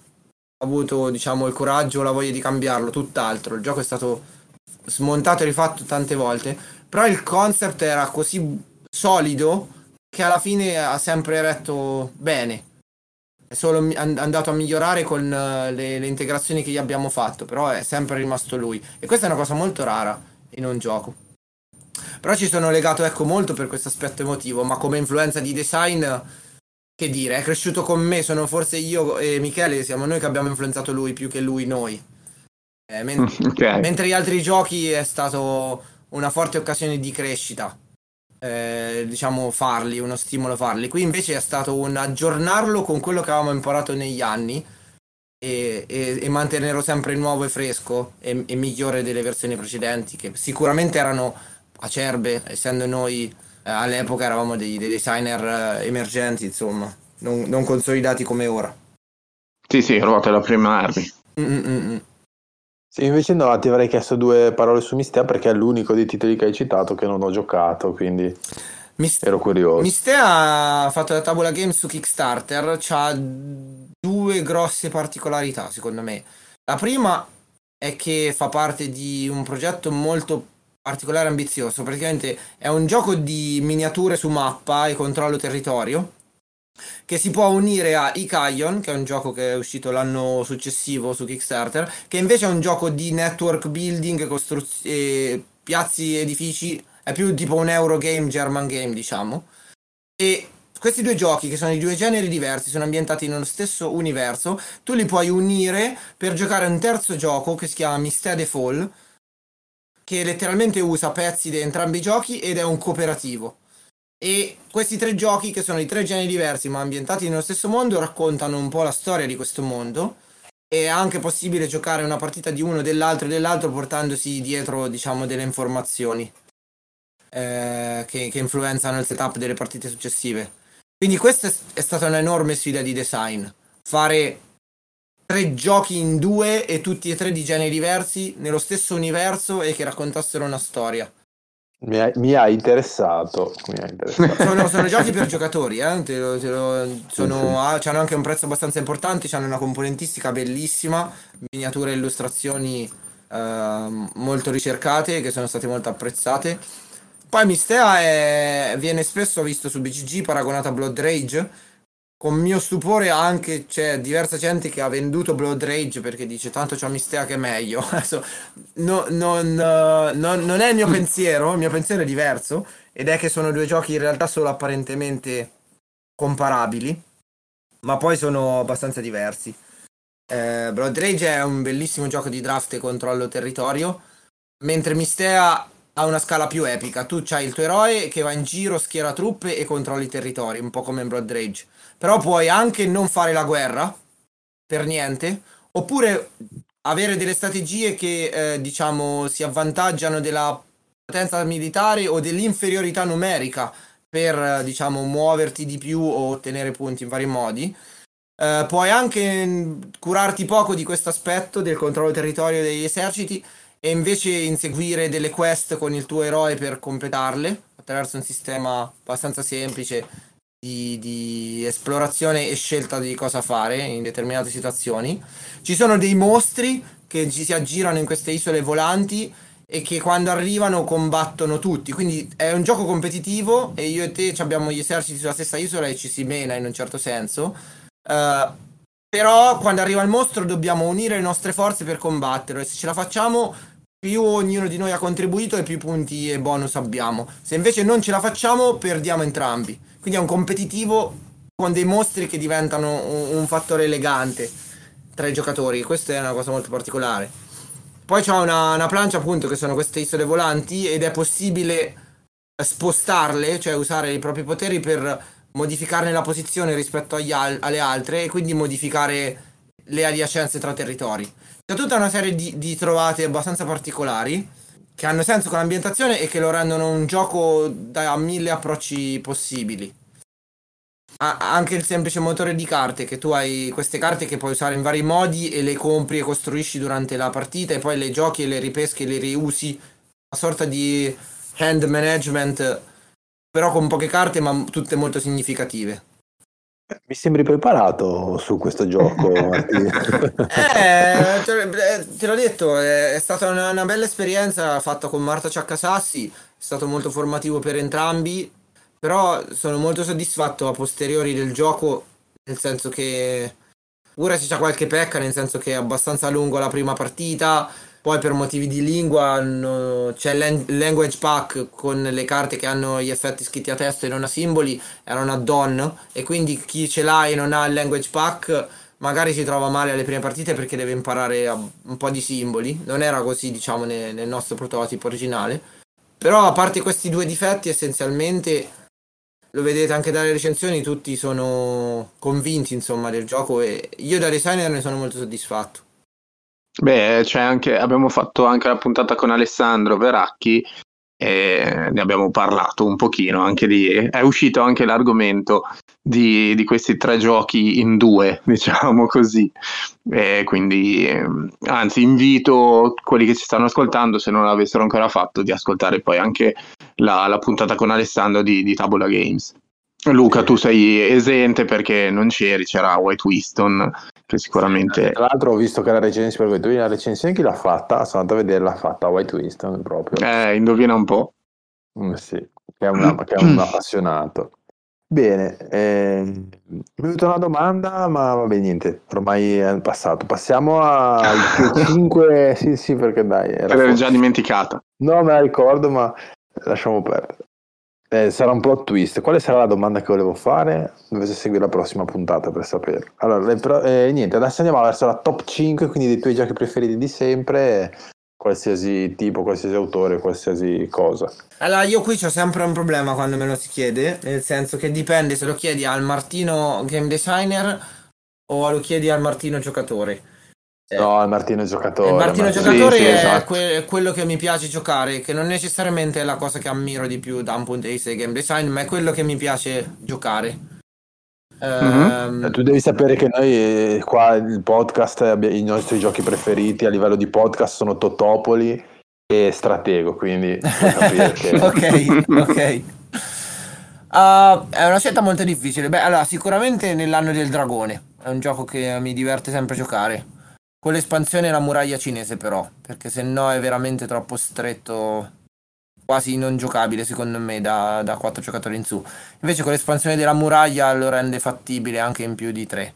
avuto, diciamo, il coraggio o la voglia di cambiarlo, tutt'altro. Il gioco è stato smontato e rifatto tante volte, però il concept era così solido che alla fine ha sempre retto bene. È solo and- andato a migliorare con eh, le, le integrazioni che gli abbiamo fatto, però è sempre rimasto lui. E questa è una cosa molto rara in un gioco. Però ci sono legato ecco molto per questo aspetto emotivo, ma come influenza di design, che dire, è cresciuto con me, sono forse io e Michele, siamo noi che abbiamo influenzato lui più che lui noi. Eh, men- Ok. mentre gli altri giochi è stato una forte occasione di crescita, eh, diciamo farli, uno stimolo farli. Qui invece è stato un aggiornarlo con quello che avevamo imparato negli anni e, e- e mantenerlo sempre nuovo e fresco e, e migliore delle versioni precedenti, che sicuramente erano acerbe, essendo noi eh, all'epoca eravamo dei, dei designer eh, emergenti, insomma, non, non consolidati come ora. Sì, sì, ruote da prima armi. Mm, mm, mm, mm. Sì, invece no, ti avrei chiesto due parole su Mistea perché è l'unico dei titoli che hai citato che non ho giocato, quindi Mist- ero curioso. Mistea ha fatto la tavola game su Kickstarter, ha due grosse particolarità secondo me. La prima è che fa parte di un progetto molto particolare e ambizioso, praticamente è un gioco di miniature su mappa e controllo territorio che si può unire a Icaion, che è un gioco che è uscito l'anno successivo su Kickstarter, che invece è un gioco di network building, costruz- e piazzi edifici, è più tipo un Eurogame, German game, diciamo. E questi due giochi, che sono di due generi diversi, sono ambientati nello stesso universo, tu li puoi unire per giocare un terzo gioco che si chiama the Fall, che letteralmente usa pezzi di entrambi i giochi ed è un cooperativo. E questi tre giochi, che sono di tre generi diversi ma ambientati nello stesso mondo, raccontano un po' la storia di questo mondo. È anche possibile giocare una partita di uno, dell'altro e dell'altro portandosi dietro, diciamo, delle informazioni eh, che, che influenzano il setup delle partite successive. Quindi questa è stata un'enorme sfida di design. Fare tre giochi in due e tutti e tre di generi diversi nello stesso universo e che raccontassero una storia. Mi ha, mi ha interessato. Mi ha interessato. Sono, sono giochi per giocatori, eh? te lo- te lo- sono- ah, hanno anche un prezzo abbastanza importante, hanno una componentistica bellissima, miniature e illustrazioni ehm, molto ricercate che sono state molto apprezzate. Poi Mistea è- viene spesso visto su BGG paragonato a Blood Rage. Con mio stupore anche c'è diversa gente che ha venduto Blood Rage perché dice tanto c'ho Mistea che è meglio. No- non, eh, non- non è il mio pensiero, il mio pensiero è diverso ed è che sono due giochi in realtà solo apparentemente comparabili, ma poi sono abbastanza diversi. Eh, Blood Rage è un bellissimo gioco di draft e controllo territorio, mentre Mistea ha una scala più epica. Tu c'hai il tuo eroe che va in giro, schiera truppe e controlli i territori, un po' come in Blood Rage. Però puoi anche non fare la guerra, per niente, oppure avere delle strategie che, eh, diciamo, si avvantaggiano della potenza militare o dell'inferiorità numerica per, eh, diciamo, muoverti di più o ottenere punti in vari modi. Eh, puoi anche mm, curarti poco di questo aspetto del controllo territorio degli eserciti e invece inseguire delle quest con il tuo eroe per completarle attraverso un sistema abbastanza semplice di, di esplorazione e scelta di cosa fare in determinate situazioni. Ci sono dei mostri che ci si aggirano in queste isole volanti e che quando arrivano combattono tutti. Quindi è un gioco competitivo e io e te abbiamo gli eserciti sulla stessa isola e ci si mena in un certo senso. Eh, però quando arriva il mostro dobbiamo unire le nostre forze per combatterlo e se ce la facciamo più ognuno di noi ha contribuito e più punti e bonus abbiamo. Se invece non ce la facciamo perdiamo entrambi. Quindi è un competitivo con dei mostri che diventano un, un fattore elegante tra i giocatori. Questa è una cosa molto particolare. Poi c'è una, una plancia appunto che sono queste isole volanti ed è possibile spostarle, cioè usare i propri poteri per modificarne la posizione rispetto al- alle altre e quindi modificare le adiacenze tra territori. C'è tutta una serie di, di trovate abbastanza particolari che hanno senso con l'ambientazione e che lo rendono un gioco da mille approcci possibili. Ha- anche il semplice motore di carte, che tu hai queste carte che puoi usare in vari modi e le compri e costruisci durante la partita e poi le giochi e le ripeschi e le riusi. Una sorta di hand management, però con poche carte ma tutte molto significative. Mi sembri preparato su questo gioco, Martino. Eh, te, te l'ho detto, è, è stata una, una bella esperienza fatta con Marta Ciaccasassi, è stato molto formativo per entrambi, però sono molto soddisfatto a posteriori del gioco, nel senso che pure se c'è qualche pecca, nel senso che è abbastanza lungo la prima partita, poi per motivi di lingua hanno- c'è language pack con le carte che hanno gli effetti scritti a testo e non a simboli, era un add-on e quindi chi ce l'ha e non ha il language pack magari si trova male alle prime partite perché deve imparare un po' di simboli. Non era così, diciamo, ne- nel, nostro prototipo originale. Però a parte questi due difetti, essenzialmente lo vedete anche dalle recensioni, tutti sono convinti, insomma, del gioco e io da designer ne sono molto soddisfatto. Beh, c'è anche, abbiamo fatto anche la puntata con Alessandro Veracchi e ne abbiamo parlato un pochino anche di, è uscito anche l'argomento di, di questi tre giochi in due, diciamo così. E quindi, anzi, invito quelli che ci stanno ascoltando, se non l'avessero ancora fatto, di ascoltare poi anche la, la puntata con Alessandro di, di Tabula Games. Luca, tu sei esente perché non c'eri, c'era White Winston, che sicuramente... Tra l'altro ho visto che la recensione, perché tu la recensione chi l'ha fatta? Sono andato a vedere, l'ha fatta White Winston proprio. Eh, indovina un po'. Mm, sì, che è, una- che è un appassionato. Bene, eh, mi è venuta una domanda, ma vabbè, niente, ormai è passato. Passiamo al più 5. Sì, sì, perché dai, era forse- già dimenticata. No, me la ricordo, ma lasciamo perdere. Eh, sarà un plot twist. Quale sarà la domanda che volevo fare? Dovete seguire la prossima puntata per sapere. Allora, pro- eh, niente, adesso andiamo verso la top 5, quindi dei tuoi giochi preferiti di sempre, qualsiasi tipo, qualsiasi autore, qualsiasi cosa. Allora, io qui ho sempre un problema quando me lo si chiede, nel senso che dipende se lo chiedi al Martino game designer o lo chiedi al Martino giocatore. Eh. No, il Martino è giocatore. Il Martino Martino- giocatore sì, è, esatto. que- è quello che mi piace giocare, che non necessariamente è la cosa che ammiro di più da un punto di vista di game design, ma è quello che mi piace giocare. Ehm, Eh, Tu devi sapere che noi eh, qua il podcast, i nostri giochi preferiti a livello di podcast sono Totopoli e Stratego, quindi che... ok, ok. Ah, è una scelta molto difficile. Beh, allora, sicuramente nell'anno del dragone. È un gioco che mi diverte sempre giocare. Con l'espansione la muraglia cinese, però. Perché se no è veramente troppo stretto. Quasi non giocabile, secondo me, da, da 4 giocatori in su. Invece con l'espansione della muraglia lo rende fattibile anche in più di 3.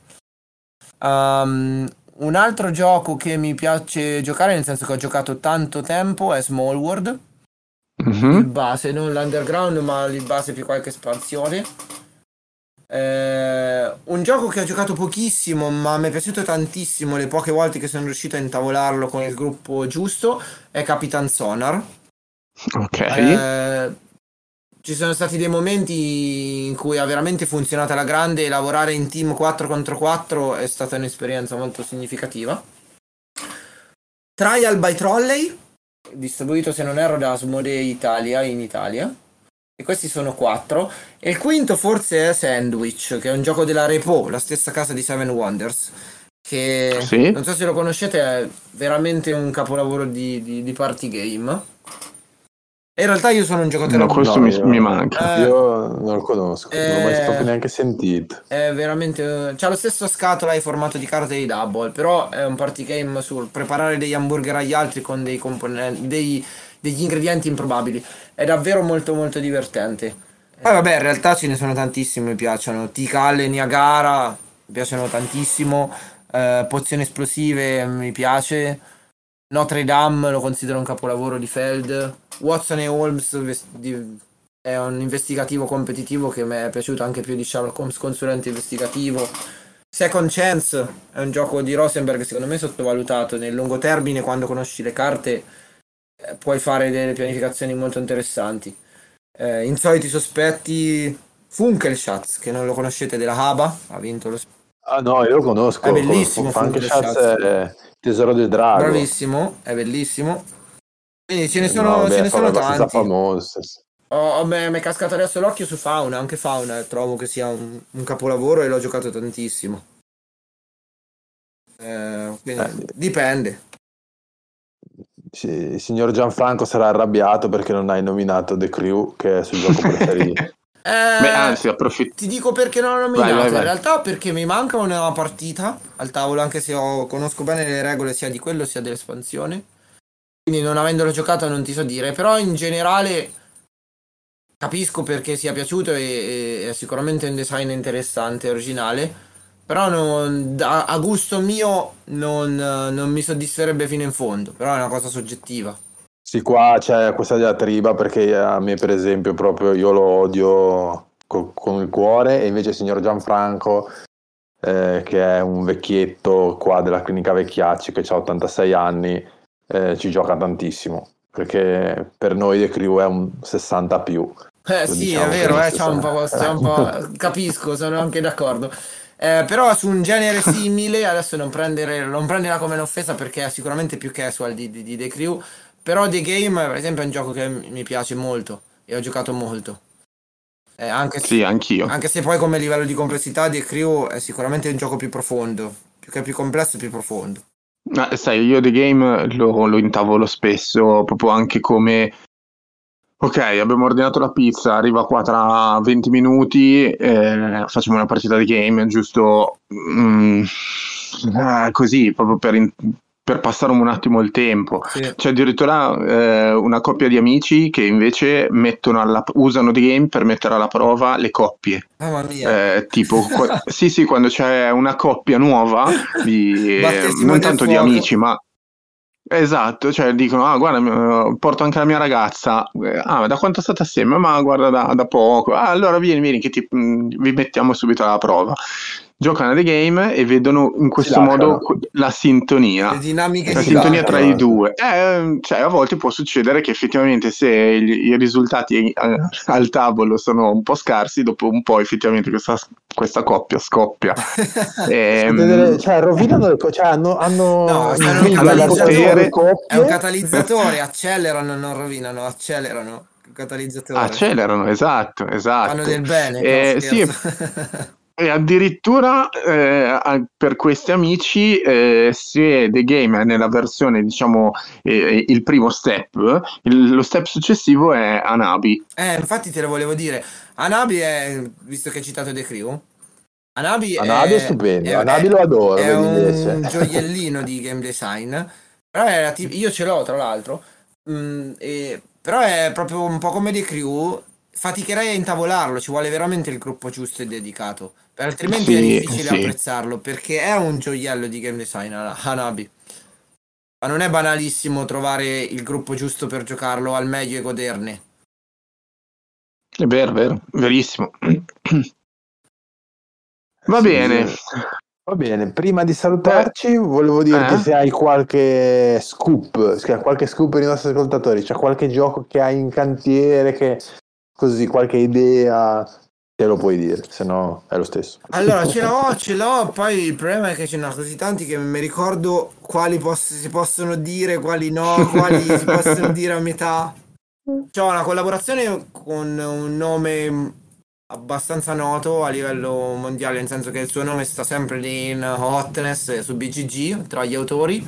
un altro gioco che mi piace giocare, nel senso che ho giocato tanto tempo, è Small World Mhm. il base, non l'underground, ma il base più qualche espansione. Eh, un gioco che ho giocato pochissimo, ma mi è piaciuto tantissimo le poche volte che sono riuscito a intavolarlo con il gruppo giusto, è Capitan Sonar. Ok. Eh, ci sono stati dei momenti in cui ha veramente funzionato alla grande e lavorare in team 4 contro 4 è stata un'esperienza molto significativa. Trial by Trolley, distribuito se non erro da Asmodee Italia in Italia. E questi sono quattro. E il quinto forse è Sandwich, che è un gioco della Repo, la stessa casa di Seven Wonders. Che Sì. non so se lo conoscete, è veramente un capolavoro di, di- di party game. E in realtà io sono un giocatore No, questo No, mi, io- mi manca. Eh, Io non lo conosco, non l'ho mai Eh. proprio neanche sentito. È veramente. C'ha lo stesso scatola e formato di carte di Double. Però è un party game sul preparare degli hamburger agli altri con dei componenti. Dei, degli ingredienti improbabili. È davvero molto molto divertente. Poi vabbè, in realtà ce ne sono tantissimi, mi piacciono. Tikal e Niagara mi piacciono tantissimo. Eh, pozioni esplosive mi piace. Notre Dame lo considero un capolavoro di Feld. Watson e Holmes è un investigativo competitivo che mi è piaciuto anche più di Sherlock Holmes consulente investigativo. Second Chance è un gioco di Rosenberg secondo me sottovalutato nel lungo termine quando conosci le carte puoi fare delle pianificazioni molto interessanti. Eh, insoliti sospetti Funkelschatz che non lo conoscete della Haba ha vinto lo Ah no, io lo conosco. È bellissimo, Funkelschatz. Schatz è Tesoro del Drago. bravissimo è bellissimo quindi ce ne sono, No, beh, ce ne sono tanti famoso. Oh, oh, mi è cascato adesso l'occhio su Fauna, anche Fauna trovo che sia un, un capolavoro e l'ho giocato tantissimo. Eh, quindi Eh. dipende. Sì, Il signor Gianfranco sarà arrabbiato perché non hai nominato The Crew, che è il suo gioco preferito. Eh, Beh, anzi, approfitto. ti dico perché non l'ho nominato. Vai, vai, vai. In realtà perché mi manca una partita al tavolo, anche se ho- conosco bene le regole sia di quello sia dell'espansione. Quindi non avendolo giocato non ti so dire, però in generale capisco perché sia piaciuto e, e è sicuramente un design interessante e originale. Però non- a, a gusto mio non, non mi soddisferebbe fino in fondo, però è una cosa soggettiva. Sì, qua c'è questa diatriba perché a me, per esempio, proprio io lo odio col- con il cuore e invece il signor Gianfranco, eh, che è un vecchietto qua della clinica Vecchiacci, che ha 86 anni, eh, ci gioca tantissimo. Perché per noi The Crew è un 60 più. Eh sì, diciamo è vero, eh, c'ha un po', c'ha un po'- capisco, sono anche d'accordo. Eh, però su un genere simile, adesso non, prendere, non prenderla come un'offesa perché è sicuramente più casual di, di, di The Crew, però The Game per esempio è un gioco che mi piace molto e ho giocato molto. Eh, anche, se, Sì, anch'io. anche se poi come livello di complessità The Crew è sicuramente un gioco più profondo, più che più complesso più profondo. Ma sai, io The Game lo, lo intavolo spesso, proprio anche come... Ok, abbiamo ordinato la pizza, arriva qua tra 20 minuti, eh, facciamo una partita di game, giusto mm, eh, così, proprio per, in- per passare un attimo il tempo. Sì. C'è addirittura eh, una coppia di amici che invece mettono alla- usano The Game per mettere alla prova le coppie. Mamma mia. Eh, tipo, qua- sì, sì, quando c'è una coppia nuova, di, non tanto di amici, ma esatto, cioè dicono: Ah, guarda, porto anche la mia ragazza. Eh, Ah, da quanto state assieme? Ma guarda, da, da poco. Ah, allora vieni, vieni, che ti- vi mettiamo subito alla prova. Giocano a The Game e vedono in questo modo la sintonia. Le dinamiche La sintonia tra i due. Eh, cioè, a volte può succedere che effettivamente se i, i risultati eh, al tavolo sono un po' scarsi, dopo un po' effettivamente questa, questa coppia scoppia. Ehm, Delle- cioè, rovinano le co- cioè, hanno, hanno No, il di È un catalizzatore, accelerano, non rovinano, accelerano. Catalizzatore. accelerano, esatto, esatto. Fanno del bene. Eh, no, sì. E addirittura eh, per questi amici, eh, se The Game è nella versione, diciamo, eh, il primo step, il- lo step successivo è Anabi. eh, infatti te lo volevo dire. Anabi è, visto che hai citato The Crew, Anabi, Anabi è stupendo, Anabi lo adoro, È vedi, un invece. gioiellino di game design. Però è la tip- io ce l'ho tra l'altro. Mm, e- però è proprio un po' come The Crew. Faticherei a intavolarlo, ci vuole veramente il gruppo giusto e dedicato. Altrimenti è Sì, difficile sì. apprezzarlo perché è un gioiello di game design Ana- Hanabi. Ma non è banalissimo trovare il gruppo giusto per giocarlo al meglio e goderne. È vero, vero, verissimo. Va Sì, bene. sì. Va bene, prima di salutarci volevo dirti Eh? se hai qualche scoop, se hai qualche scoop per i nostri ascoltatori, c'è qualche gioco che hai in cantiere, che così, qualche idea, te lo puoi dire, se no è lo stesso. Allora, ce l'ho, ce l'ho, poi il problema è che ce ne ho così tanti che mi ricordo quali poss- si possono dire, quali no, quali si possono dire a metà. C'ho una collaborazione con un nome abbastanza noto a livello mondiale, nel senso che il suo nome sta sempre lì in hotness su BGG tra gli autori.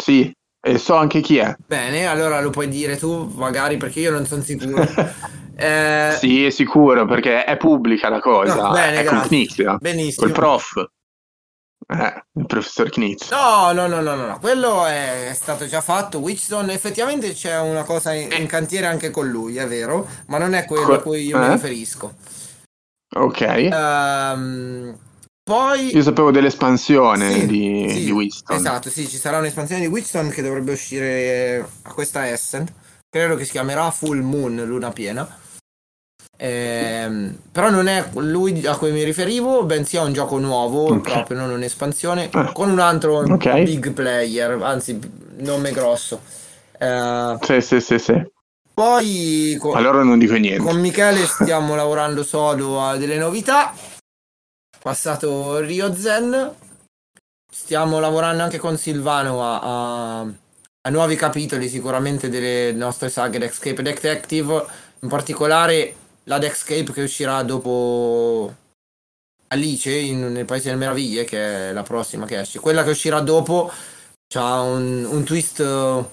Sì, e so anche chi è. Bene, allora lo puoi dire tu, magari perché io non sono sicuro. Eh, Sì, è sicuro, perché è pubblica la cosa. No, bene, è con. Knizia, benissimo. col prof. Eh, il professor Knizia. No, no, no, no, no, quello è stato già fatto. Witchstone, effettivamente c'è una cosa in, in cantiere anche con lui, è vero, ma non è quello a Co- cui io mi eh? riferisco. Ok. Ehm, poi, Io sapevo dell'espansione Sì, di, sì, di Winston. esatto, sì, ci sarà un'espansione di Witchstone che dovrebbe uscire a questa Essen. Credo che si chiamerà Full Moon, luna piena. Ehm, però non è lui a cui mi riferivo, bensì è un gioco nuovo, Ok. proprio non un'espansione, Ah. con un altro Ok. big player, anzi nome grosso. Eh, Sì, sì, sì, sì. poi co- Allora non dico niente. con Michele stiamo lavorando solo a delle novità. Passato Rio Zen. Stiamo lavorando anche con Silvano a, a- a nuovi capitoli sicuramente delle nostre saghe Dexcape e Detective. In particolare la Dexcape che uscirà dopo Alice in- nel Paese delle Meraviglie, che è la prossima che esce. Quella che uscirà dopo ha un, un twist eh,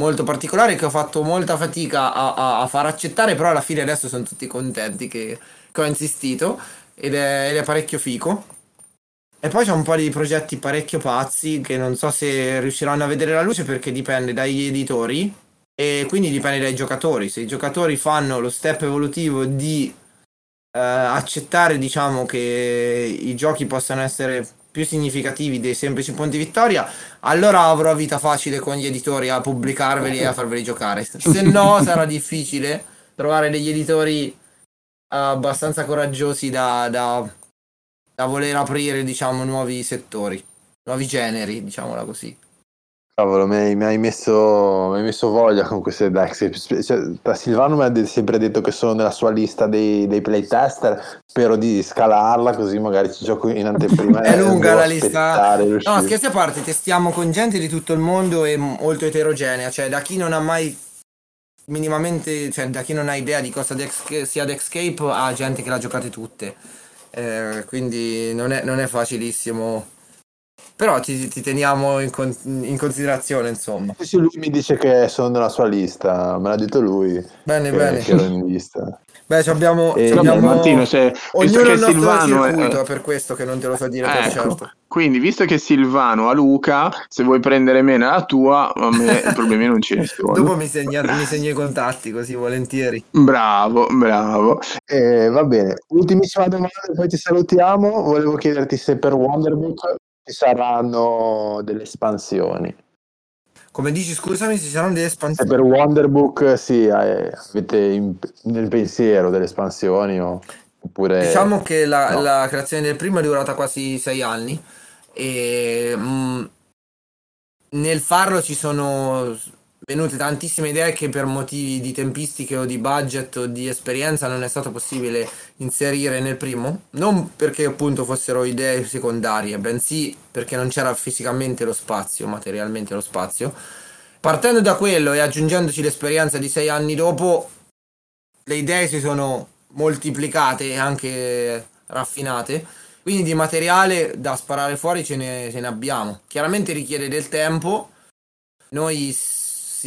molto particolare che ho fatto molta fatica a, a- a far accettare, però alla fine adesso sono tutti contenti che, che ho insistito ed è, ed è parecchio fico. E poi c'è un po' di progetti parecchio pazzi che non so se riusciranno a vedere la luce perché dipende dagli editori e quindi dipende dai giocatori. Se i giocatori fanno lo step evolutivo di eh, accettare, diciamo, che i giochi possano essere più significativi dei semplici punti vittoria, allora avrò vita facile con gli editori a pubblicarveli e a farveli giocare. Se no, sarà difficile trovare degli editori abbastanza coraggiosi da, da- da voler aprire, diciamo, nuovi settori, nuovi generi, diciamola così. Cavolo, mi hai, mi hai messo, mi hai messo voglia con queste Dex. Cioè, Silvano mi ha de- sempre detto che sono nella sua lista dei, dei playtester. Spero di scalarla così magari ci gioco in anteprima. È lunga la lista. No, scherzi a parte, testiamo con gente di tutto il mondo e molto eterogenea, cioè da chi non ha mai minimamente, cioè da chi non ha idea di cosa Dex- sia Dexcape a gente che l'ha giocate tutte. Eh, quindi non è, non è facilissimo. Però ti, ti teniamo in, con- in considerazione, insomma. Sì, lui mi dice che sono nella sua lista, me l'ha detto lui Bene, che, bene. che ero in lista. Beh, ci abbiamo, Eh, ci abbiamo Martino, visto ognuno che il Silvano è- circuito, è per questo che non te lo so dire per Ecco, certo. quindi visto che Silvano ha Luca, se vuoi prendere me nella tua, a me i problemi non ce ne sono. Dopo mi segna, mi segno i contatti, così volentieri. Bravo, bravo. Eh, va bene, ultimissima domanda, poi ti salutiamo. Volevo chiederti se per Wonderbook ci saranno delle espansioni. Come dici, scusami, ci saranno delle espansioni. per Wonderbook sì, eh, avete in- nel pensiero delle espansioni o- oppure... Diciamo che la, no. la creazione del primo è durata quasi sei anni e mm, nel farlo ci sono venute tantissime idee che per motivi di tempistiche o di budget o di esperienza non è stato possibile inserire nel primo, non perché appunto fossero idee secondarie, bensì perché non c'era fisicamente lo spazio, materialmente lo spazio. Partendo da quello e aggiungendoci l'esperienza di sei anni dopo, le idee si sono moltiplicate e anche raffinate. Quindi di materiale da sparare fuori ce ne, ce ne abbiamo. Chiaramente richiede del tempo. Noi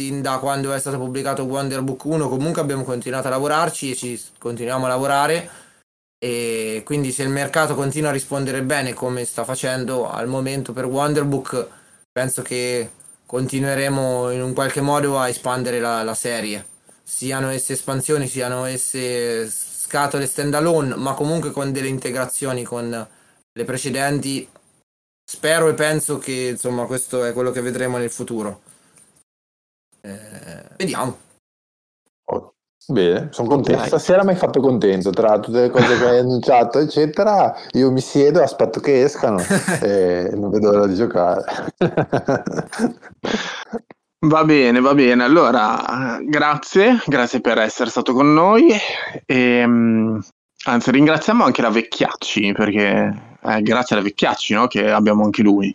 sin da quando è stato pubblicato Wonder Book 1 comunque abbiamo continuato a lavorarci e ci continuiamo a lavorare. E quindi se il mercato continua a rispondere bene come sta facendo al momento per Wonder Book, penso che continueremo in un qualche modo a espandere la, la serie siano esse espansioni, siano esse scatole standalone, ma comunque con delle integrazioni con le precedenti. Spero e penso che insomma questo è quello che vedremo nel futuro. Eh, vediamo. Oh, Bene, sono contento. Stasera mi hai fatto contento tra tutte le cose che hai annunciato, eccetera. Io mi siedo, aspetto che escano e non vedo l'ora di giocare. Va bene, va bene. Allora, grazie, grazie per essere stato con noi. E, mm, anzi, ringraziamo anche la Vecchiacci, perché eh, grazie alla Vecchiacci, no, che abbiamo anche lui.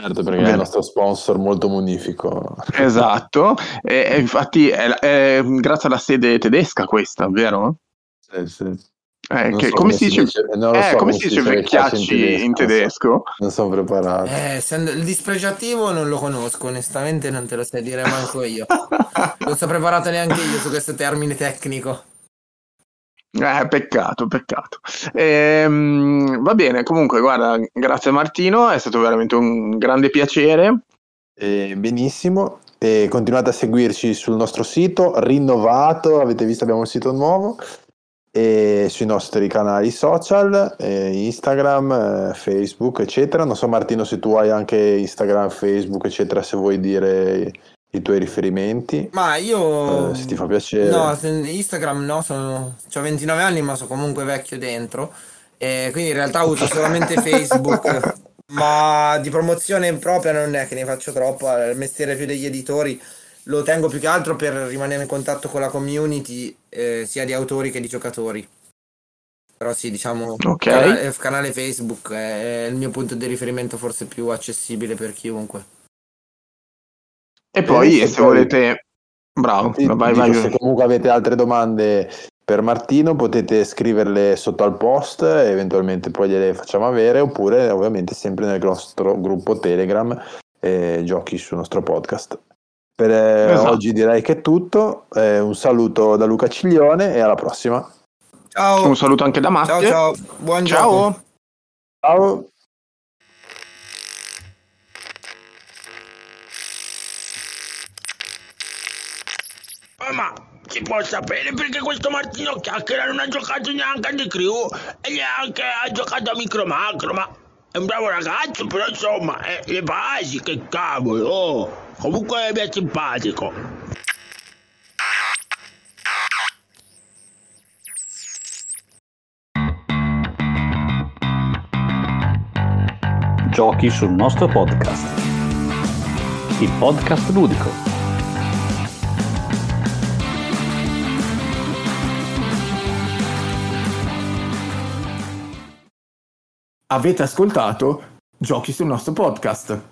Certo, perché è Bene. il nostro sponsor molto munifico. Esatto. E, e infatti è, è grazie alla sede tedesca questa, vero? Sì, sì. Eh, Non che- so come si dice, non lo eh, so come si dice Vecchiacci in tedesco? Non sono preparato. Eh, il dispregiativo non lo conosco, onestamente non te lo sai dire manco io. Non sono preparato neanche io su questo termine tecnico. Eh, peccato, peccato. Ehm, va bene, comunque, guarda, grazie Martino, è stato veramente un grande piacere. Eh, benissimo. E continuate a seguirci sul nostro sito rinnovato, avete visto abbiamo un sito nuovo e sui nostri canali social, eh, Instagram, Facebook, eccetera. Non so Martino se tu hai anche Instagram, Facebook, eccetera, se vuoi dire i tuoi riferimenti, Ma io... eh, se ti fa piacere. No, Instagram no, sono... ho 29 anni ma sono comunque vecchio dentro, e quindi in realtà uso solamente Facebook, ma di promozione propria non è che ne faccio troppo, il mestiere più degli editori lo tengo più che altro per rimanere in contatto con la community, eh, sia di autori che di giocatori. Però sì, diciamo, Ok. canale, canale Facebook è il mio punto di riferimento forse più accessibile per chiunque. E poi, Benissimo, se poi- volete... Bravo, Sì, vai, dico, vai. Se comunque avete altre domande per Martino potete scriverle sotto al post, e eventualmente poi gliele facciamo avere, oppure ovviamente sempre nel nostro gruppo Telegram eh, Giochi sul nostro podcast. Per eh, Esatto. oggi direi che è tutto, eh, un saluto da Luca Ciglione e alla prossima. Ciao, Un saluto anche da Matteo. ciao, ciao, buon. Ciao. Ciao! Ma si può sapere perché questo Martino Chiacchiera non ha giocato neanche a The Crew e neanche ha giocato a Micro Macro, ma è un bravo ragazzo, però insomma, eh, le basi, che cavolo, oh. comunque mi è simpatico. Giochi sul nostro podcast. Il podcast ludico. Avete ascoltato Giochi sul nostro podcast.